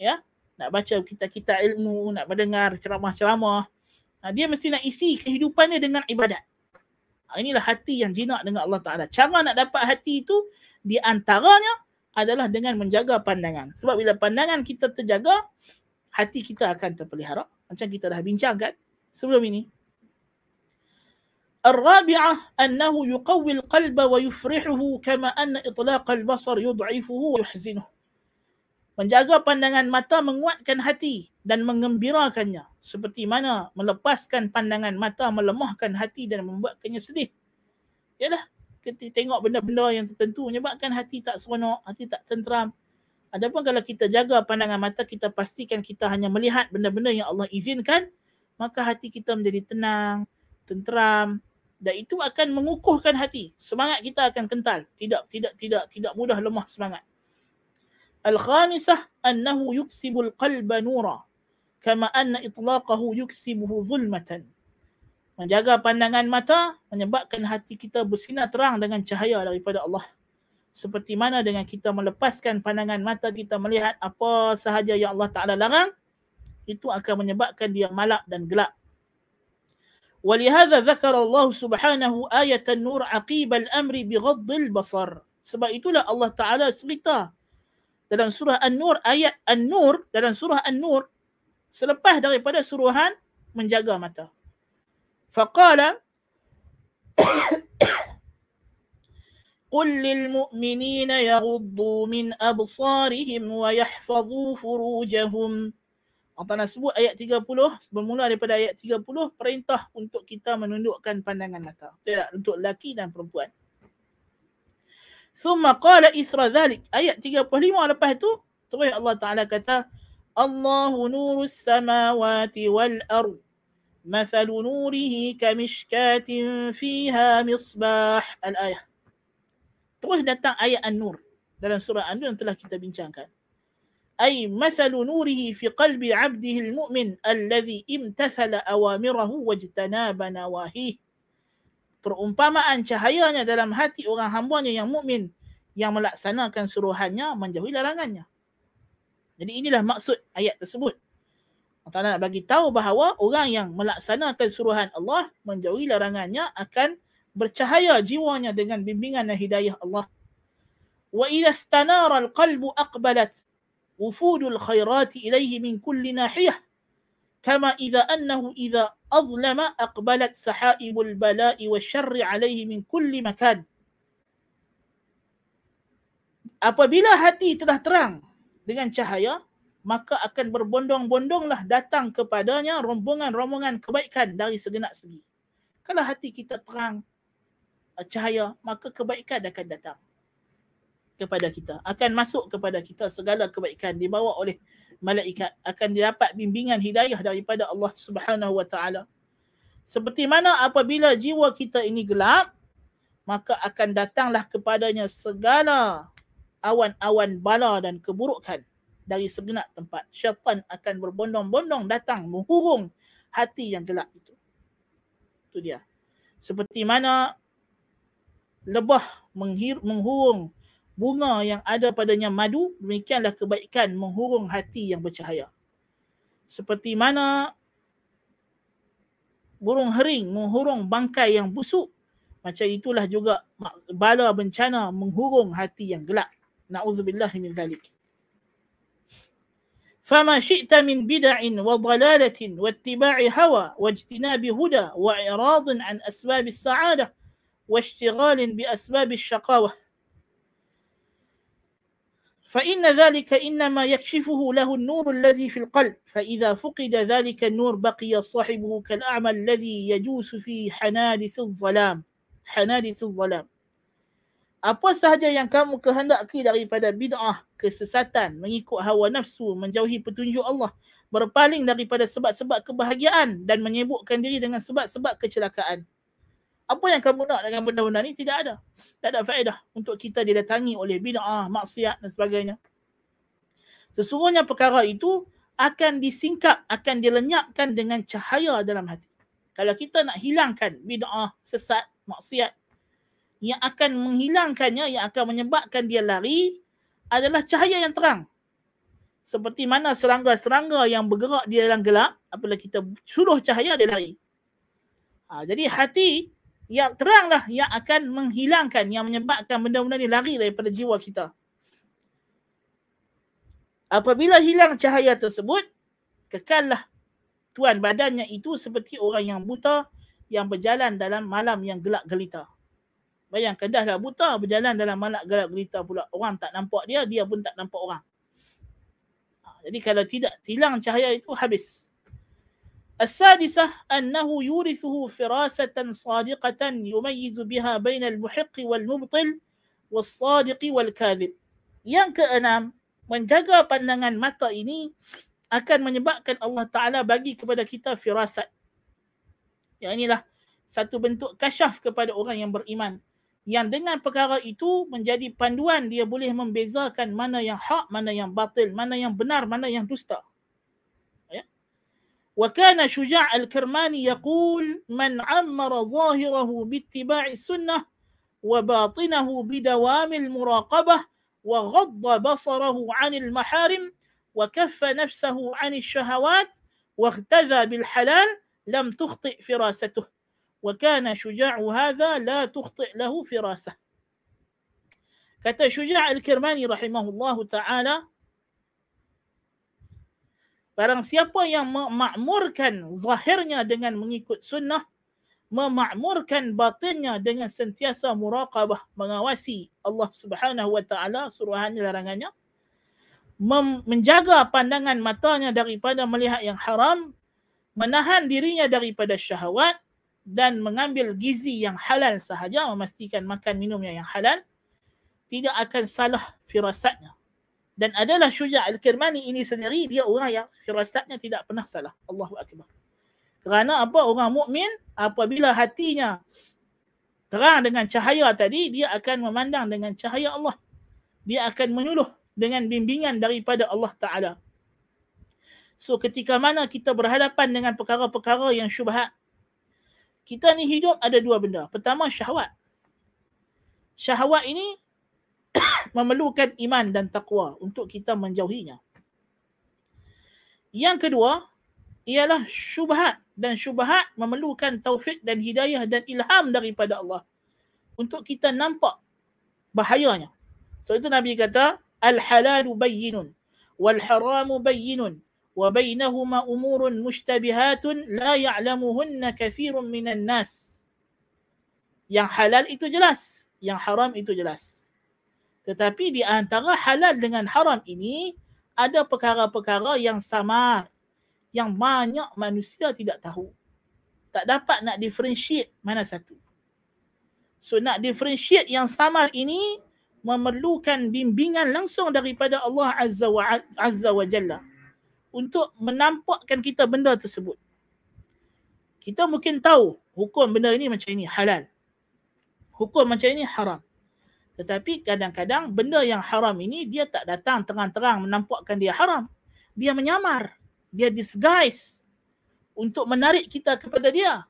Ya? Nak baca kitab-kitab ilmu, nak mendengar ceramah-ceramah. Ha, dia mesti nak isi kehidupannya dengan ibadat. Ha, inilah hati yang jinak dengan Allah Ta'ala. Cara nak dapat hati itu, di antaranya adalah dengan menjaga pandangan. Sebab bila pandangan kita terjaga, hati kita akan terpelihara. Macam kita dah bincang kan sebelum ini. الرابعة أنه يقوي القلب ويفرحه كما أن إطلاق البصر يضعفه ويحزنه. Menjaga pandangan mata menguatkan hati dan mengembirakannya. Seperti mana melepaskan pandangan mata melemahkan hati dan membuatkannya sedih. Yalah, kita tengok benda-benda yang tertentu menyebabkan hati tak seronok, hati tak tenteram. Adapun kalau kita jaga pandangan mata, kita pastikan kita hanya melihat benda-benda yang Allah izinkan, maka hati kita menjadi tenang, tenteram dan itu akan mengukuhkan hati. Semangat kita akan kental. Tidak tidak tidak tidak mudah lemah semangat. Al-khamisah annahu yuksibul qalba nura kama anna itlaqahu yuksibuhu zulmatan menjaga pandangan mata menyebabkan hati kita bersinar terang dengan cahaya daripada Allah. Seperti mana dengan kita melepaskan pandangan mata kita melihat apa sahaja yang Allah Ta'ala larang, itu akan menyebabkan dia malak dan gelap. ولهذا ذكر الله سبحانه آية النور عقيب الأمر بغض البصر. Sebab itulah Allah Ta'ala cerita dalam surah An-Nur, ayat An-Nur, dalam surah An-Nur, selepas daripada suruhan menjaga mata. فقال قل للمؤمنين يغضوا من أبصارهم ويحفظوا فروجهم Allah sebut ayat 30 bermula daripada ayat 30 perintah untuk kita menundukkan pandangan mata. Tidak untuk lelaki dan perempuan. ثم قال إثر ذلك أيأتي قبلهم على بحثه تبعي الله تعالى كتا الله نور السماوات والأرض مثل نوره كمشكات فيها مصباح الآية تبعي نتا آية النور dalam surah An-Nur yang telah kita bincangkan. أي مثل نوره في قلب عبده المؤمن الذي امتثل أوامره واجتناب نواهيه Perumpamaan cahayanya dalam hati orang hambanya yang mukmin yang melaksanakan suruhannya menjauhi larangannya. Jadi inilah maksud ayat tersebut. Allah nak bagi tahu bahawa orang yang melaksanakan suruhan Allah menjauhi larangannya akan bercahaya jiwanya dengan bimbingan dan hidayah Allah. Wa idza istanara al-qalbu aqbalat wufudul khairati ilayhi min kulli nahiyah idza annahu idza azlama aqbalat sahaibul bala'i wasyarri alayhi min kulli makan. Apabila hati telah terang dengan cahaya, maka akan berbondong-bondonglah datang kepadanya rombongan-rombongan kebaikan dari segenap segi. Kalau hati kita terang uh, cahaya, maka kebaikan akan datang kepada kita. Akan masuk kepada kita segala kebaikan dibawa oleh malaikat. Akan didapat bimbingan hidayah daripada Allah subhanahu wa ta'ala. Seperti mana apabila jiwa kita ini gelap, maka akan datanglah kepadanya segala awan-awan bala dan keburukan dari segenap tempat. Syaitan akan berbondong-bondong datang menghurung hati yang gelap itu. Itu dia. Seperti mana lebah menghir, menghurung bunga yang ada padanya madu, demikianlah kebaikan menghurung hati yang bercahaya. Seperti mana burung hering menghurung bangkai yang busuk. Macam itulah juga bala bencana menghurung hati yang gelap. Na'udzubillah min zalik. فما شئت من بدع وضلالة واتباع هوى واجتناب هدى وإعراض عن أسباب السعادة واشتغال بأسباب الشقاوة فإن ذلك إنما يكشفه له النور الذي في القلب فإذا فقد ذلك النور بقي صاحبه كالأعمى الذي يجوس في حنادس الظلام حنادس الظلام apa sahaja yang kamu kehendaki daripada bid'ah, kesesatan, mengikut hawa nafsu, menjauhi petunjuk Allah, berpaling daripada sebab-sebab kebahagiaan dan menyebutkan diri dengan sebab-sebab kecelakaan. Apa yang kamu nak dengan benda-benda ni tidak ada. Tak ada faedah untuk kita didatangi oleh bid'ah, maksiat dan sebagainya. Sesungguhnya perkara itu akan disingkap, akan dilenyapkan dengan cahaya dalam hati. Kalau kita nak hilangkan bid'ah, sesat, maksiat, yang akan menghilangkannya, yang akan menyebabkan dia lari adalah cahaya yang terang. Seperti mana serangga-serangga yang bergerak di dalam gelap, apabila kita suruh cahaya, dia lari. Ha, jadi hati yang teranglah yang akan menghilangkan, yang menyebabkan benda-benda ni lari daripada jiwa kita. Apabila hilang cahaya tersebut, kekallah tuan badannya itu seperti orang yang buta yang berjalan dalam malam yang gelap gelita. Bayangkan dah buta berjalan dalam malak gelap gelita pula. Orang tak nampak dia, dia pun tak nampak orang. Ha, jadi kalau tidak hilang cahaya itu habis. السادسة أنه يورثه فراسة صادقة يميز بها بين المحق والمبطل والصادق والكاذب. Yang keenam, menjaga pandangan mata ini akan menyebabkan Allah Ta'ala bagi kepada kita firasat. Yang inilah satu bentuk kasyaf kepada orang yang beriman yang dengan perkara itu menjadi panduan dia boleh membezakan mana yang hak, mana yang batil, mana yang benar, mana yang dusta. وكان شجاع الكرماني يقول من عمر ظاهره باتباع السنة وباطنه بدوام المراقبة وغض بصره عن المحارم وكف نفسه عن الشهوات واغتذى بالحلال لم تخطئ فراسته. وكان شجاع هذا لا تخطئ له فراسة. kata Syuja' Al-Kirmani rahimahullahu ta'ala Barang siapa yang memakmurkan zahirnya dengan mengikut sunnah memakmurkan batinnya dengan sentiasa muraqabah mengawasi Allah Subhanahu wa taala suruhannya larangannya menjaga pandangan matanya daripada melihat yang haram menahan dirinya daripada syahwat dan mengambil gizi yang halal sahaja memastikan makan minumnya yang halal tidak akan salah firasatnya dan adalah Syuja' Al-Kirmani ini sendiri dia orang yang firasatnya tidak pernah salah. Allahu Akbar. Kerana apa? Orang mukmin apabila hatinya terang dengan cahaya tadi dia akan memandang dengan cahaya Allah. Dia akan menyuluh dengan bimbingan daripada Allah Ta'ala. So ketika mana kita berhadapan dengan perkara-perkara yang syubhat kita ni hidup ada dua benda. Pertama syahwat. Syahwat ini memerlukan iman dan takwa untuk kita menjauhinya. Yang kedua ialah syubhat dan syubhat memerlukan taufik dan hidayah dan ilham daripada Allah untuk kita nampak bahayanya. So, itu Nabi kata al-halalu bayyinun wal haramu bayyinun wa bainahuma umurun mushtabihatun la ya'lamuhunna kathirun minan nas. Yang halal itu jelas, yang haram itu jelas tetapi di antara halal dengan haram ini ada perkara-perkara yang samar yang banyak manusia tidak tahu tak dapat nak differentiate mana satu so nak differentiate yang samar ini memerlukan bimbingan langsung daripada Allah Azza wa Azza wa Jalla untuk menampakkan kita benda tersebut. Kita mungkin tahu hukum benda ini macam ini halal. Hukum macam ini haram. Tetapi kadang-kadang benda yang haram ini dia tak datang terang-terang menampakkan dia haram. Dia menyamar. Dia disguise untuk menarik kita kepada dia.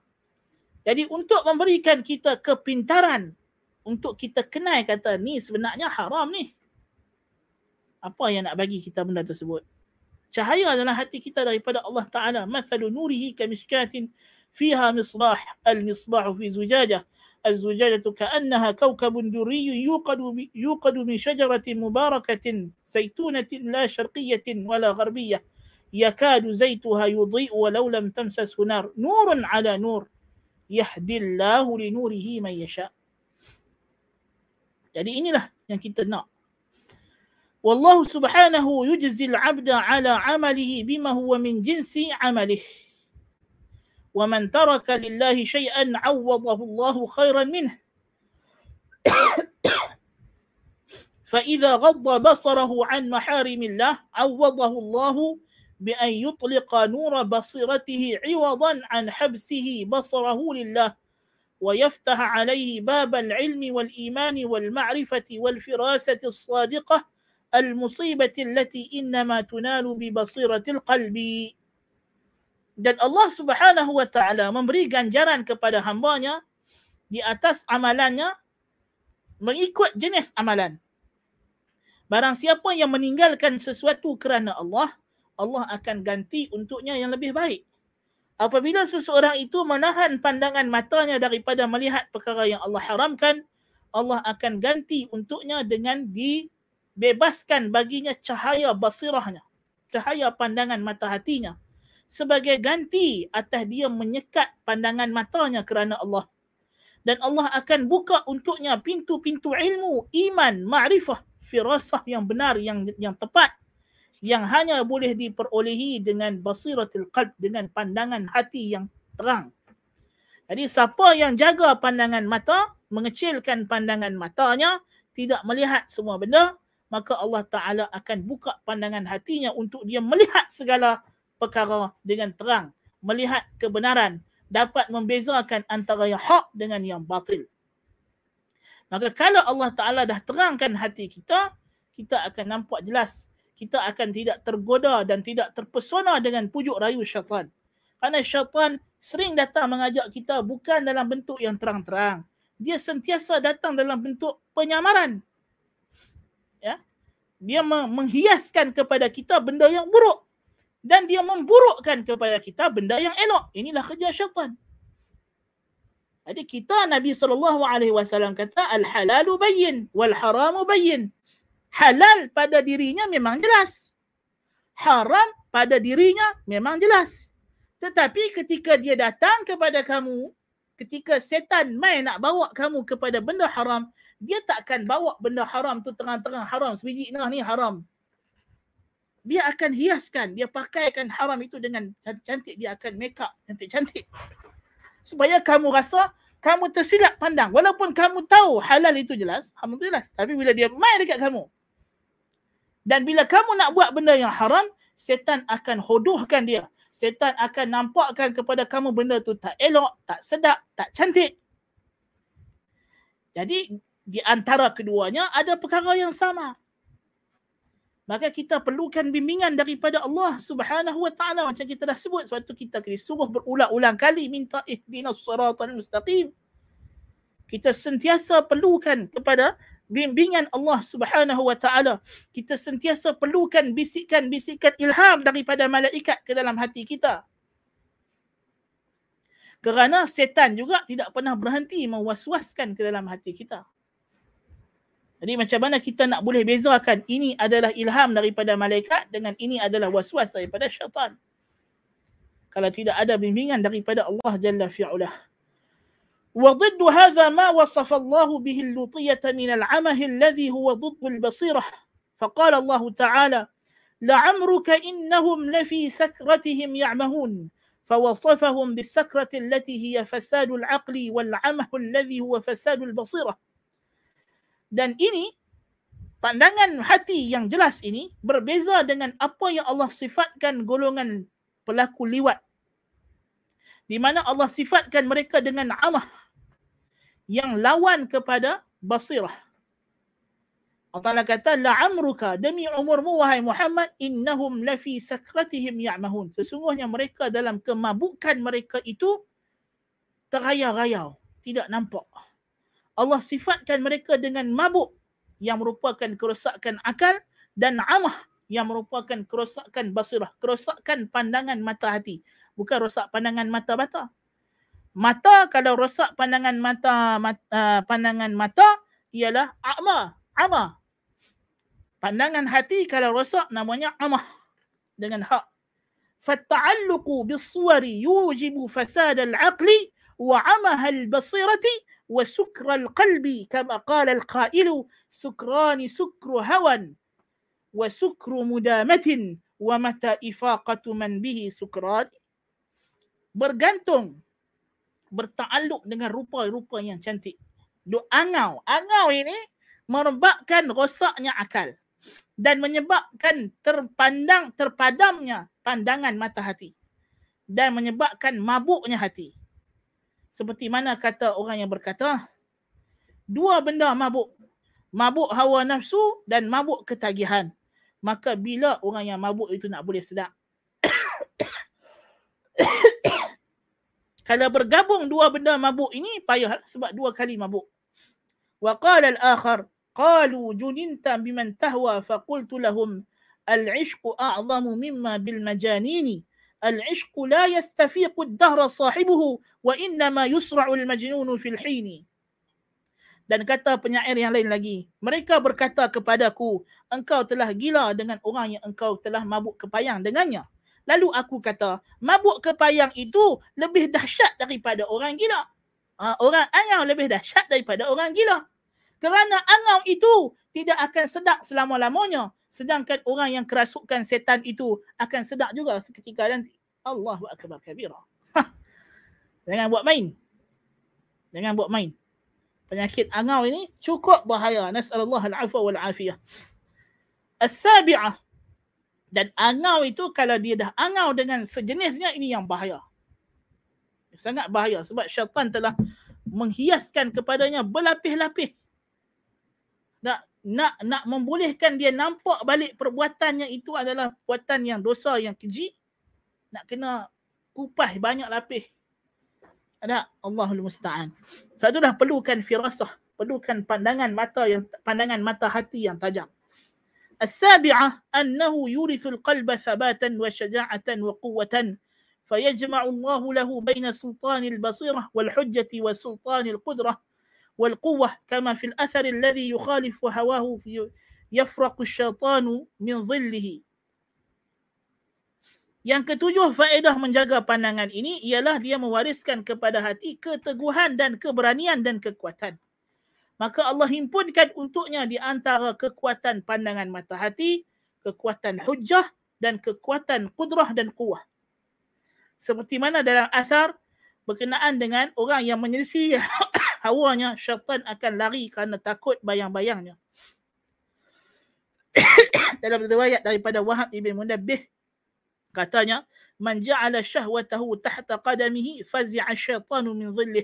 Jadi untuk memberikan kita kepintaran untuk kita kenal kata ni sebenarnya haram ni. Apa yang nak bagi kita benda tersebut? Cahaya dalam hati kita daripada Allah Ta'ala. Mathalu nurihi kamishkatin fiha misbah. Al-misbahu fi zujajah. الزجاجة كأنها كوكب دري يوقد يوقد من شجرة مباركة زيتونة لا شرقية ولا غربية يكاد زيتها يضيء ولو لم تمسسه نار نور على نور يهدي الله لنوره من يشاء Jadi inilah yang kita nak. Wallahu subhanahu yujzi al-'abda 'ala 'amalihi bima huwa min jinsi. ومن ترك لله شيئا عوضه الله خيرا منه. فإذا غض بصره عن محارم الله عوضه الله بأن يطلق نور بصيرته عوضا عن حبسه بصره لله ويفتح عليه باب العلم والإيمان والمعرفة والفراسة الصادقة المصيبة التي إنما تنال ببصيرة القلب. Dan Allah Subhanahu wa taala memberi ganjaran kepada hambanya di atas amalannya mengikut jenis amalan. Barang siapa yang meninggalkan sesuatu kerana Allah, Allah akan ganti untuknya yang lebih baik. Apabila seseorang itu menahan pandangan matanya daripada melihat perkara yang Allah haramkan, Allah akan ganti untuknya dengan dibebaskan baginya cahaya basirahnya, cahaya pandangan mata hatinya sebagai ganti atas dia menyekat pandangan matanya kerana Allah. Dan Allah akan buka untuknya pintu-pintu ilmu, iman, ma'rifah, firasah yang benar, yang yang tepat. Yang hanya boleh diperolehi dengan basiratul qalb, dengan pandangan hati yang terang. Jadi siapa yang jaga pandangan mata, mengecilkan pandangan matanya, tidak melihat semua benda, maka Allah Ta'ala akan buka pandangan hatinya untuk dia melihat segala perkara dengan terang, melihat kebenaran, dapat membezakan antara yang hak dengan yang batil. Maka kalau Allah Ta'ala dah terangkan hati kita, kita akan nampak jelas. Kita akan tidak tergoda dan tidak terpesona dengan pujuk rayu syaitan. Kerana syaitan sering datang mengajak kita bukan dalam bentuk yang terang-terang. Dia sentiasa datang dalam bentuk penyamaran. Ya, Dia menghiaskan kepada kita benda yang buruk dan dia memburukkan kepada kita benda yang elok. Inilah kerja syaitan. Jadi kita Nabi SAW kata al-halalu bayyin wal-haramu bayyin. Halal pada dirinya memang jelas. Haram pada dirinya memang jelas. Tetapi ketika dia datang kepada kamu, ketika setan main nak bawa kamu kepada benda haram, dia tak akan bawa benda haram tu terang-terang haram. Sebiji nah ni haram dia akan hiaskan, dia pakaikan haram itu dengan cantik-cantik, dia akan make up cantik-cantik. Supaya kamu rasa kamu tersilap pandang. Walaupun kamu tahu halal itu jelas, haram itu jelas. Tapi bila dia main dekat kamu. Dan bila kamu nak buat benda yang haram, setan akan hodohkan dia. Setan akan nampakkan kepada kamu benda tu tak elok, tak sedap, tak cantik. Jadi di antara keduanya ada perkara yang sama maka kita perlukan bimbingan daripada Allah Subhanahu wa taala. Macam kita dah sebut sebab tu kita kena suruh berulang-ulang kali minta ihdinas siratal mustaqim kita sentiasa perlukan kepada bimbingan Allah Subhanahu wa taala. Kita sentiasa perlukan bisikan-bisikan ilham daripada malaikat ke dalam hati kita. Kerana setan juga tidak pernah berhenti mewaswaskan ke dalam hati kita jadi macam mana kita nak boleh bezakan ini adalah ilham daripada malaikat dengan ini adalah waswas daripada syaitan. Kalau tidak ada bimbingan daripada Allah Jalla fi'ulah. وضد هذا ما وصف الله به اللطية من العمه الذي هو ضد البصيرة فقال الله تعالى لعمرك إنهم لفي سكرتهم يعمهون فوصفهم بالسكرة التي هي فساد العقل والعمه الذي هو فساد البصيرة dan ini pandangan hati yang jelas ini berbeza dengan apa yang Allah sifatkan golongan pelaku liwat. Di mana Allah sifatkan mereka dengan amah yang lawan kepada basirah. Allah Ta'ala kata la'amruka demi umurmu wahai Muhammad innahum lafi sakratihim ya'mahun. Sesungguhnya mereka dalam kemabukan mereka itu terayau-rayau tidak nampak Allah sifatkan mereka dengan mabuk yang merupakan kerosakan akal dan amah yang merupakan kerosakan basirah, kerosakan pandangan mata hati. Bukan rosak pandangan mata bata. Mata kalau rosak pandangan mata, mata uh, pandangan mata ialah a'ma, ama. Pandangan hati kalau rosak namanya amah dengan hak. فالتعلق بالصور يوجب فساد العقل وعمها البصيرة وسكر القلب كما قال القائل سكران سكر هوى وسكر مدامة ومتى إفاقة من به سكران bergantung bertakluk dengan rupa-rupa yang cantik. Duk angau. Angau ini menyebabkan rosaknya akal dan menyebabkan terpandang terpadamnya pandangan mata hati dan menyebabkan mabuknya hati. Seperti mana kata orang yang berkata, dua benda mabuk. Mabuk hawa nafsu dan mabuk ketagihan. Maka bila orang yang mabuk itu nak boleh sedap? Kalau bergabung dua benda mabuk ini payah sebab dua kali mabuk. Wa qala al-akhar qalu juninta biman tahwa fa qultu lahum al-'ishq a'zamu mimma bil majanini yastafiqu ad-dahr sahibuhu wa inna ma yusra'u al-majnun fil hini dan kata penyair yang lain lagi mereka berkata kepadaku engkau telah gila dengan orang yang engkau telah mabuk kepayang dengannya Lalu aku kata, mabuk kepayang itu lebih dahsyat daripada orang gila. Ha, orang angau lebih dahsyat daripada orang gila. Kerana angau itu tidak akan sedap selama-lamanya. Sedangkan orang yang kerasukan setan itu akan sedap juga seketika nanti. Allahu Akbar kabira. Ha. Jangan buat main. Jangan buat main. Penyakit angau ini cukup bahaya. Nas'alullah al-afwa wal-afiyah. As-sabi'ah dan angau itu kalau dia dah angau dengan sejenisnya ini yang bahaya. Sangat bahaya sebab syaitan telah menghiaskan kepadanya berlapis-lapis Nak nak nak membolehkan dia nampak balik perbuatannya itu adalah perbuatan yang dosa yang keji. Nak kena kupas banyak lapis. Ada Allahul Musta'an. Sebab itulah perlukan firasah, perlukan pandangan mata yang pandangan mata hati yang tajam. السابعة أنه يورث القلب ثباتا وشجاعة وقوة فيجمع الله له بين سلطان البصيرة والحجة وسلطان القدرة والقوة كما في الأثر الذي يخالف هواه يفرق الشيطان من ظله Yang ketujuh faedah menjaga pandangan ini ialah dia mewariskan kepada hati keteguhan dan keberanian dan kekuatan maka Allah himpunkan untuknya di antara kekuatan pandangan mata hati, kekuatan hujah dan kekuatan kudrah dan kuah. Seperti mana dalam asar berkenaan dengan orang yang menyelisih hawanya, syaitan akan lari kerana takut bayang-bayangnya. dalam riwayat daripada Wahab ibn Munabbih katanya man ja'ala syahwatahu tahta qadamihi fazi'a syaitanu min dhillih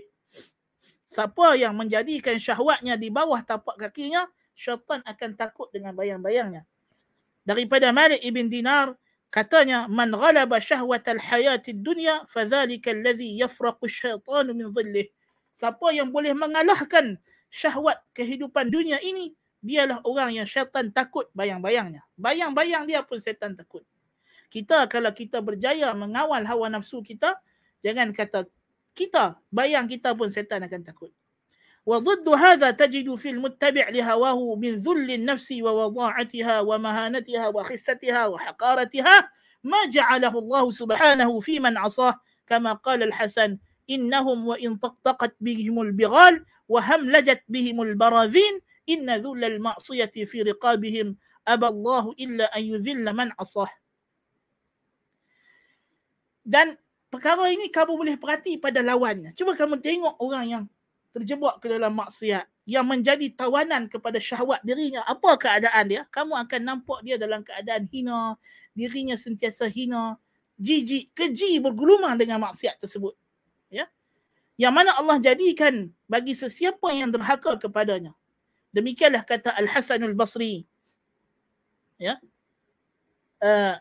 siapa yang menjadikan syahwatnya di bawah tapak kakinya, syaitan akan takut dengan bayang-bayangnya. Daripada Malik ibn Dinar, katanya, Man ghalaba syahwat al-hayati dunya, fadhalika alladhi yafraqu syaitan min dhillih Siapa yang boleh mengalahkan syahwat kehidupan dunia ini, dialah orang yang syaitan takut bayang-bayangnya. Bayang-bayang dia pun syaitan takut. Kita kalau kita berjaya mengawal hawa nafsu kita, jangan kata kita bayang kita pun setan akan takut وضد هذا تجد في المتبع لهواه من ذل النفس ووضاعتها ومهانتها وخفتها وحقارتها ما جعله الله سبحانه في من عصاه كما قال الحسن innahum wa in taqtaqat bihimul bighal wa hamlajat bihimul barazin inna dhullal ma'siyati fi riqabihim aballahu illa an yuzilla man asah. Dan perkara ini kamu boleh perhati pada lawannya. Cuba kamu tengok orang yang terjebak ke dalam maksiat yang menjadi tawanan kepada syahwat dirinya. Apa keadaan dia? Kamu akan nampak dia dalam keadaan hina dirinya sentiasa hina jijik keji bergulung dengan maksiat tersebut. Ya. Yang mana Allah jadikan bagi sesiapa yang derhaka kepadanya. Demikianlah kata Al-Hasanul Basri. Ya. Uh,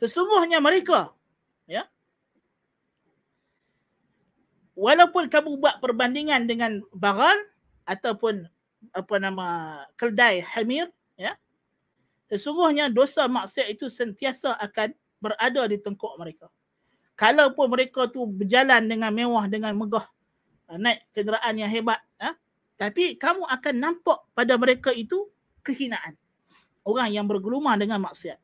Sesungguhnya mereka ya walaupun kamu buat perbandingan dengan bagal ataupun apa nama keldai hamir ya sesungguhnya dosa maksiat itu sentiasa akan berada di tengkuk mereka kalau pun mereka tu berjalan dengan mewah dengan megah uh, naik kenderaan yang hebat uh, tapi kamu akan nampak pada mereka itu kehinaan. Orang yang bergelumah dengan maksiat.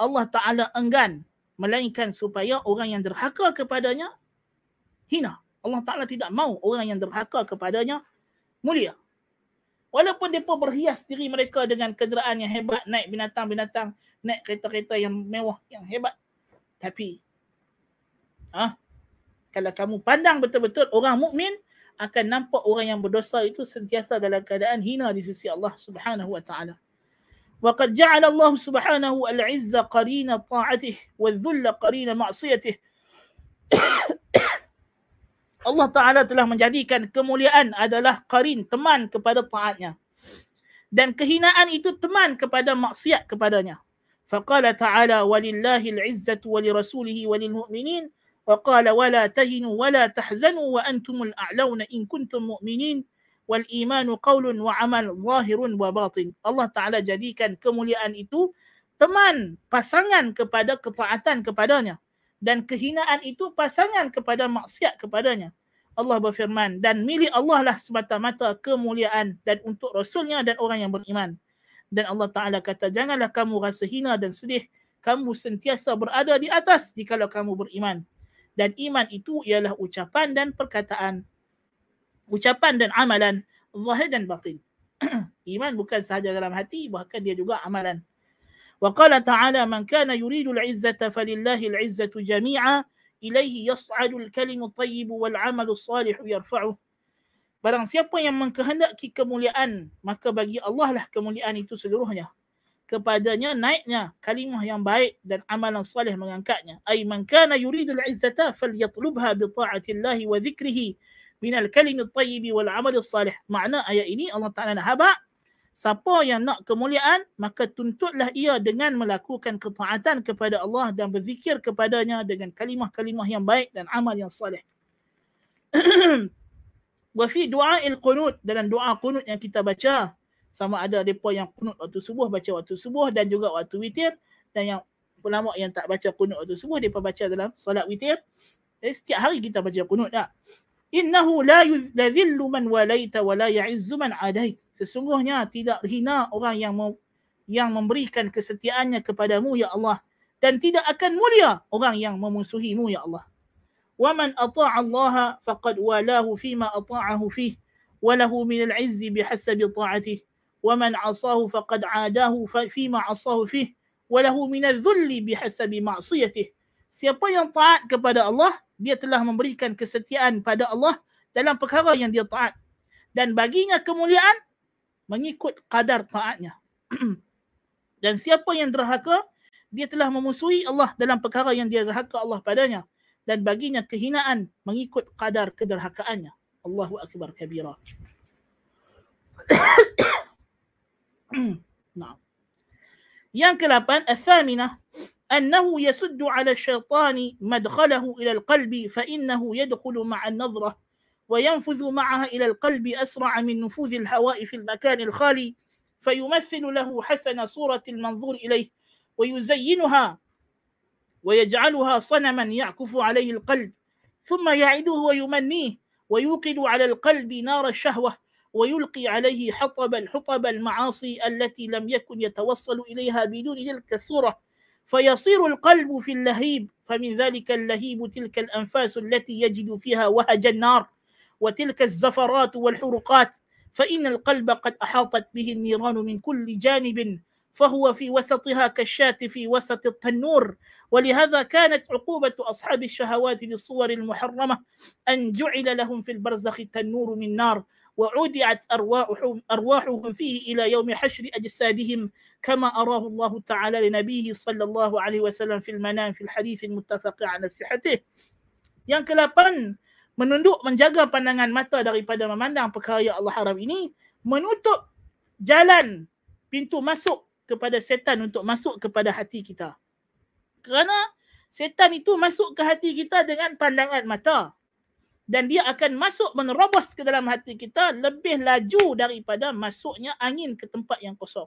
Allah Taala enggan melainkan supaya orang yang derhaka kepadanya hina. Allah Taala tidak mau orang yang derhaka kepadanya mulia. Walaupun mereka berhias diri mereka dengan kenderaan yang hebat, naik binatang-binatang, naik kereta-kereta yang mewah, yang hebat. Tapi, ah, kalau kamu pandang betul-betul orang mukmin akan nampak orang yang berdosa itu sentiasa dalam keadaan hina di sisi Allah Subhanahu wa taala. وقد جعل الله سبحانه العز قرين طاعته والذل قرين معصيته Allah Ta'ala telah menjadikan kemuliaan adalah qarin, teman kepada taatnya. Dan kehinaan itu teman kepada maksiat kepadanya. Faqala ta'ala walillahi al-izzatu wa lirasulihi tahzanu wa antumul a'launa in kuntum mu'minin wal imanu qawlun wa amal zahirun wa batin. Allah Ta'ala jadikan kemuliaan itu teman pasangan kepada ketaatan kepadanya dan kehinaan itu pasangan kepada maksiat kepadanya. Allah berfirman dan milik Allah lah semata-mata kemuliaan dan untuk rasulnya dan orang yang beriman. Dan Allah Taala kata janganlah kamu rasa hina dan sedih, kamu sentiasa berada di atas jika kamu beriman dan iman itu ialah ucapan dan perkataan. Ucapan dan amalan zahir dan batin. Iman bukan sahaja dalam hati bahkan dia juga amalan. Wa qala ta'ala man kana yuridu al-izzata falillahi al-izzatu jami'a ilayhi yas'adu al-kalimu at-tayyibu wal-'amalu as-salihu yarfa'u barang siapa yang mengkehendaki kemuliaan maka bagi Allah lah kemuliaan itu seluruhnya. Kepadanya naiknya kalimah yang baik dan amalan salih mengangkatnya. Ay man kana yuridul izzata falyatlubha bi ta'atillahi wa dhikrihi min al-kalim at-tayyib wal amal salih. Makna ayat ini Allah Taala nak habaq Siapa yang nak kemuliaan, maka tuntutlah ia dengan melakukan ketaatan kepada Allah dan berzikir kepadanya dengan kalimah-kalimah yang baik dan amal yang salih. Wa fi du'a'il qunut dalam doa qunut yang kita baca sama ada depa yang qunut waktu subuh baca waktu subuh dan juga waktu witir dan yang ulama yang tak baca qunut waktu subuh depa baca dalam solat witir. Jadi setiap hari kita baca qunut tak? Innahu la yudhillu man walaita wa la ya'izzu man adait. Sesungguhnya tidak hina orang yang mem- yang memberikan kesetiaannya kepadamu ya Allah dan tidak akan mulia orang yang memusuhimu ya Allah. Wa man ata'a Allah faqad walahu fima ata'ahu fih wa lahu min al-'izzi bihasabi ta'atihi 'asahu faqad 'adahu fima 'asahu fih wa lahu min adh-dhulli bihasabi ma'siyatihi. Siapa yang taat kepada Allah, dia telah memberikan kesetiaan pada Allah dalam perkara yang dia taat. Dan baginya kemuliaan mengikut kadar taatnya. Dan siapa yang derhaka, dia telah memusuhi Allah dalam perkara yang dia derhaka Allah padanya. Dan baginya kehinaan mengikut kadar kederhakaannya. Allahu Akbar kabira. nah. Yang ke-8, al-thaminah, أنه يسد على الشيطان مدخله إلى القلب فإنه يدخل مع النظرة وينفذ معها إلى القلب أسرع من نفوذ الهواء في المكان الخالي فيمثل له حسن صورة المنظور إليه ويزينها ويجعلها صنما يعكف عليه القلب ثم يعده ويمنيه ويوقد على القلب نار الشهوة ويلقي عليه حطب الحطب المعاصي التي لم يكن يتوصل إليها بدون تلك الصورة. فيصير القلب في اللهيب فمن ذلك اللهيب تلك الأنفاس التي يجد فيها وهج النار وتلك الزفرات والحرقات. فإن القلب قد أحاطت به النيران من كل جانب فهو في وسطها كالشاة في وسط التنور. ولهذا كانت عقوبة أصحاب الشهوات للصور المحرمة أن جعل لهم في البرزخ التنور من نار. وعودعت أرواحهم, أرواحهم فيه إلى يوم حشر أجسادهم كما أراه الله تعالى لنبيه صلى الله عليه وسلم في المنام في الحديث المتفق على صحته yang ke-8 menunduk menjaga pandangan mata daripada memandang perkara yang Allah haram ini menutup jalan pintu masuk kepada setan untuk masuk kepada hati kita kerana setan itu masuk ke hati kita dengan pandangan mata dan dia akan masuk menerobos ke dalam hati kita lebih laju daripada masuknya angin ke tempat yang kosong.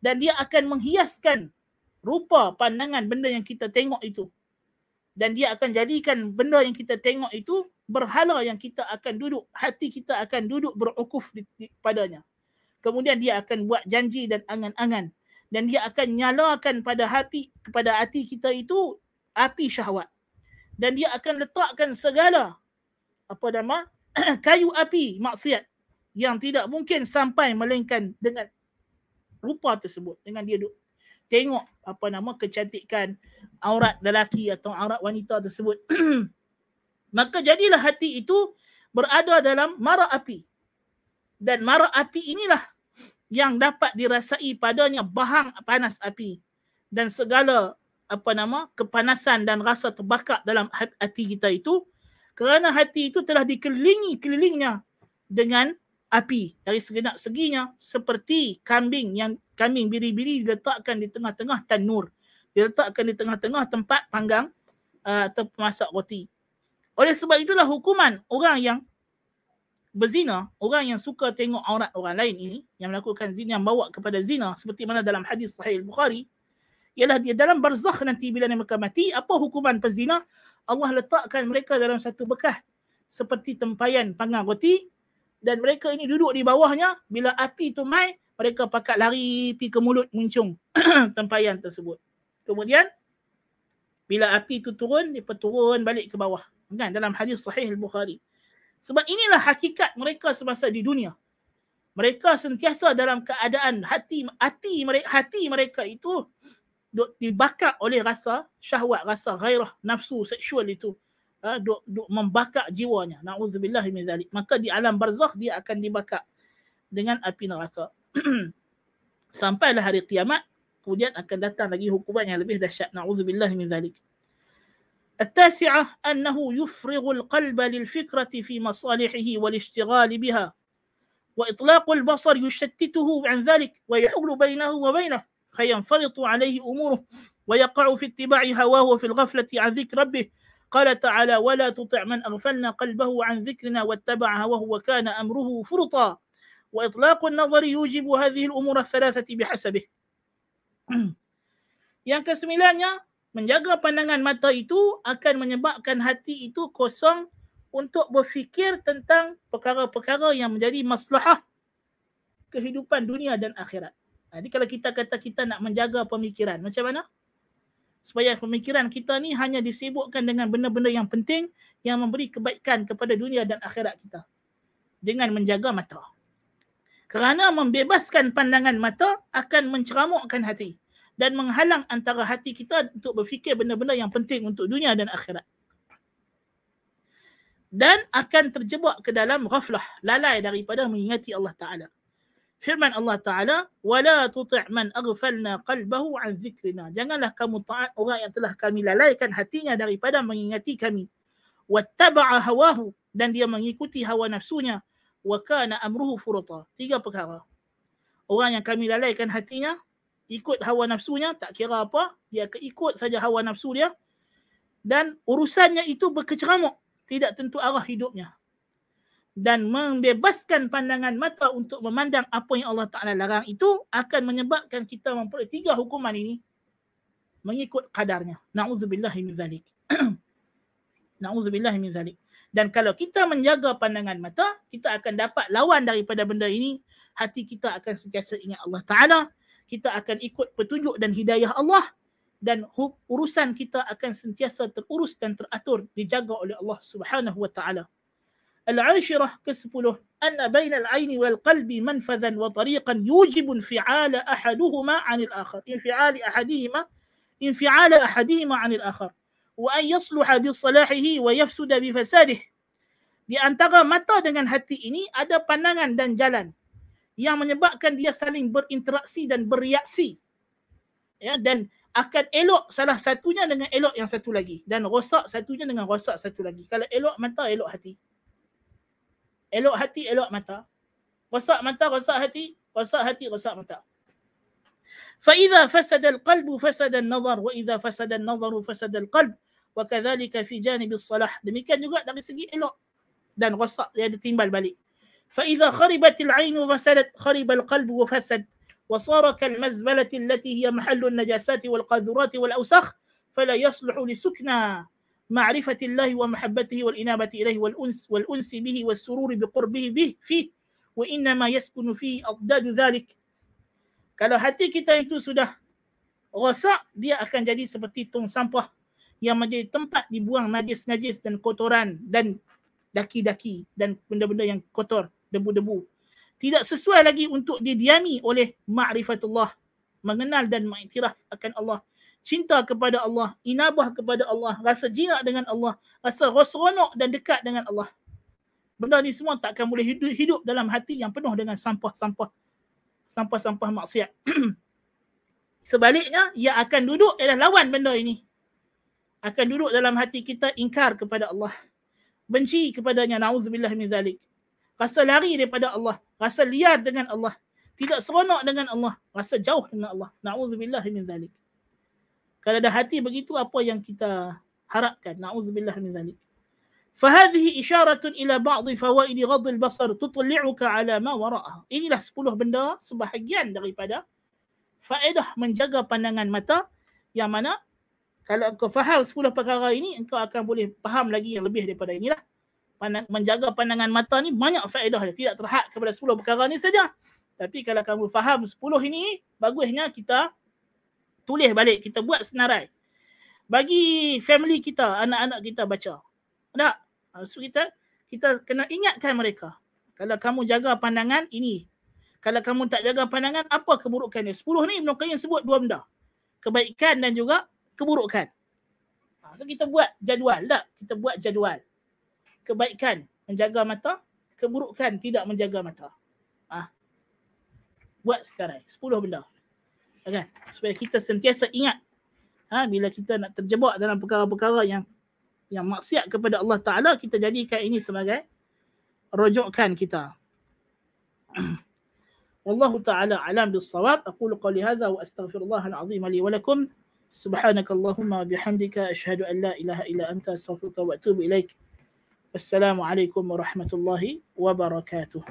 Dan dia akan menghiaskan rupa pandangan benda yang kita tengok itu. dan dia akan jadikan benda yang kita tengok itu berhala yang kita akan duduk hati kita akan duduk berukuf di, di, padanya kemudian dia akan buat janji dan angan-angan dan dia akan nyalakan pada hati kepada hati kita itu api syahwat dan dia akan letakkan segala apa nama? Kayu api maksiat. Yang tidak mungkin sampai melainkan dengan rupa tersebut dengan dia duk tengok apa nama kecantikan aurat lelaki atau aurat wanita tersebut. Maka jadilah hati itu berada dalam mara api. Dan mara api inilah yang dapat dirasai padanya bahang panas api. Dan segala apa nama kepanasan dan rasa terbakar dalam hati kita itu kerana hati itu telah dikelilingi kelilingnya dengan api. Dari segenap seginya seperti kambing yang kambing biri-biri diletakkan di tengah-tengah tanur. Diletakkan di tengah-tengah tempat panggang uh, atau masak roti. Oleh sebab itulah hukuman orang yang berzina, orang yang suka tengok aurat orang lain ini, yang melakukan zina, yang bawa kepada zina, seperti mana dalam hadis sahih Bukhari, ialah dia dalam barzakh nanti bila mereka mati, apa hukuman pezina? Allah letakkan mereka dalam satu bekas seperti tempayan panggang roti dan mereka ini duduk di bawahnya. Bila api tu mai mereka pakat lari pi ke mulut muncung tempayan tersebut. Kemudian bila api tu turun dia turun balik ke bawah. Kan? Dalam hadis sahih al-bukhari. Sebab inilah hakikat mereka semasa di dunia. Mereka sentiasa dalam keadaan hati hati mereka hati mereka itu duk dibakar oleh rasa syahwat, rasa gairah, nafsu seksual itu. Ha, duk, duk membakar jiwanya. Nauzubillah min zalik. Maka di alam barzakh dia akan dibakar dengan api neraka. Sampailah hari kiamat, kemudian akan datang lagi hukuman yang lebih dahsyat. Nauzubillah min zalik. التاسعة أنه يفرغ القلب للفكرة في مصالحه والاشتغال بها وإطلاق البصر يشتته عن ذلك ويحول بينه وبينه فينفرط عليه أموره ويقع في اتباع هواه وفي الغفلة عن ذكر ربه قال تعالى ولا تطع من أغفلنا قلبه عن ذكرنا واتبع هواه وكان أمره فرطا وإطلاق النظر يوجب هذه الأمور الثلاثة بحسبه yang kesembilannya menjaga pandangan mata itu akan menyebabkan hati itu kosong untuk berfikir tentang perkara-perkara yang menjadi maslahah kehidupan dunia dan akhirat. Jadi kalau kita kata kita nak menjaga pemikiran, macam mana? Supaya pemikiran kita ni hanya disibukkan dengan benda-benda yang penting yang memberi kebaikan kepada dunia dan akhirat kita. Dengan menjaga mata. Kerana membebaskan pandangan mata akan menceramukkan hati dan menghalang antara hati kita untuk berfikir benda-benda yang penting untuk dunia dan akhirat. Dan akan terjebak ke dalam ghaflah, lalai daripada mengingati Allah Ta'ala firman Allah Ta'ala wala tuti' man aghfalna qalbahu an dhikrina janganlah kamu taat orang yang telah kami lalaikan hatinya daripada mengingati kami. Wattaba'a hawahu dan dia mengikuti hawa nafsunya. Wa kana amruhu furata. Tiga perkara. Orang yang kami lalaikan hatinya ikut hawa nafsunya tak kira apa dia akan ikut saja hawa nafsu dia. Dan urusannya itu berkeceramuk tidak tentu arah hidupnya dan membebaskan pandangan mata untuk memandang apa yang Allah Taala larang itu akan menyebabkan kita memperoleh tiga hukuman ini mengikut kadarnya. Naudzubillah min zalik. Naudzubillah min zalik. Dan kalau kita menjaga pandangan mata kita akan dapat lawan daripada benda ini. Hati kita akan sentiasa ingat Allah Taala. Kita akan ikut petunjuk dan hidayah Allah. Dan urusan kita akan sentiasa terurus dan teratur dijaga oleh Allah Subhanahu wa taala. Al-ashirah ke-10 anna baina al-aini wal qalbi manfadhan wa tariqan yujibu infi'al ahaduhuma 'an al-akhar. Infi'al ahadihima infi'al ahadihima 'an al-akhar. Wa an yasluha bi salahihi wa yafsuda bi fasadihi. Di antara mata dengan hati ini ada pandangan dan jalan yang menyebabkan dia saling berinteraksi dan bereaksi. Ya, dan akan elok salah satunya dengan elok yang satu lagi dan rosak satunya dengan rosak satu lagi. Kalau elok mata, elok hati. Elok hati, elok mata. Rosak mata, rosak hati, rosak hati, rosak mata. فإذا فسد القلب فسد النظر وإذا فسد النظر فسد القلب وكذلك في جانب الصلاح demikian juga dari segi elok dan rosak dia ada timbal balik فإذا خربت العين وفسدت خرب القلب وفسد وصار كالمزبلة التي هي محل النجاسات والقاذورات والأوساخ فلا يصلح لسكنى معرفة الله ومحبته والإنابة إليه والأنس والأنس به والسرور بقربه به فيه وإنما يسكن فيه أضداد ذلك kalau hati kita itu sudah rosak dia akan jadi seperti tong sampah yang menjadi tempat dibuang najis-najis dan kotoran dan daki-daki dan benda-benda yang kotor debu-debu tidak sesuai lagi untuk didiami oleh ma'rifatullah mengenal dan mengiktiraf akan Allah cinta kepada Allah, inabah kepada Allah, rasa jinak dengan Allah, rasa rosronok dan dekat dengan Allah. Benda ni semua tak akan boleh hidup, hidup dalam hati yang penuh dengan sampah-sampah sampah-sampah maksiat. Sebaliknya, ia akan duduk adalah lawan benda ini. Akan duduk dalam hati kita ingkar kepada Allah. Benci kepadanya, na'udzubillah min zalik. Rasa lari daripada Allah. Rasa liar dengan Allah. Tidak seronok dengan Allah. Rasa jauh dengan Allah. Na'udzubillah min zalik Kalau ada hati begitu apa yang kita harapkan? Nauzubillah min zalik. فهذه إشارة إلى بعض فوائد غض البصر تطلعك على ما وراءها. Inilah 10 benda sebahagian daripada faedah menjaga pandangan mata yang mana kalau kau faham 10 perkara ini engkau akan boleh faham lagi yang lebih daripada inilah. Menjaga pandangan mata ni banyak faedah dia. Tidak terhad kepada 10 perkara ni saja. Tapi kalau kamu faham 10 ini, bagusnya kita tulis balik kita buat senarai. Bagi family kita anak-anak kita baca. Tak so kita kita kena ingatkan mereka. Kalau kamu jaga pandangan ini. Kalau kamu tak jaga pandangan apa keburukannya? 10 ni Ibn Qayyim sebut dua benda. Kebaikan dan juga keburukan. Ha, so kita buat jadual tak? Kita buat jadual. Kebaikan menjaga mata keburukan tidak menjaga mata. Ha. buat sekarang 10 benda kan supaya kita sentiasa ingat ha, bila kita nak terjebak dalam perkara-perkara yang yang maksiat kepada Allah Taala kita jadikan ini sebagai rujukan kita والله تعالى أعلم بالصواب أقول قولي هذا وأستغفر الله العظيم لي ولكم سبحانك اللهم وبحمدك أشهد أن لا إله إلا أنت أستغفرك وأتوب إليك السلام عليكم ورحمة الله وبركاته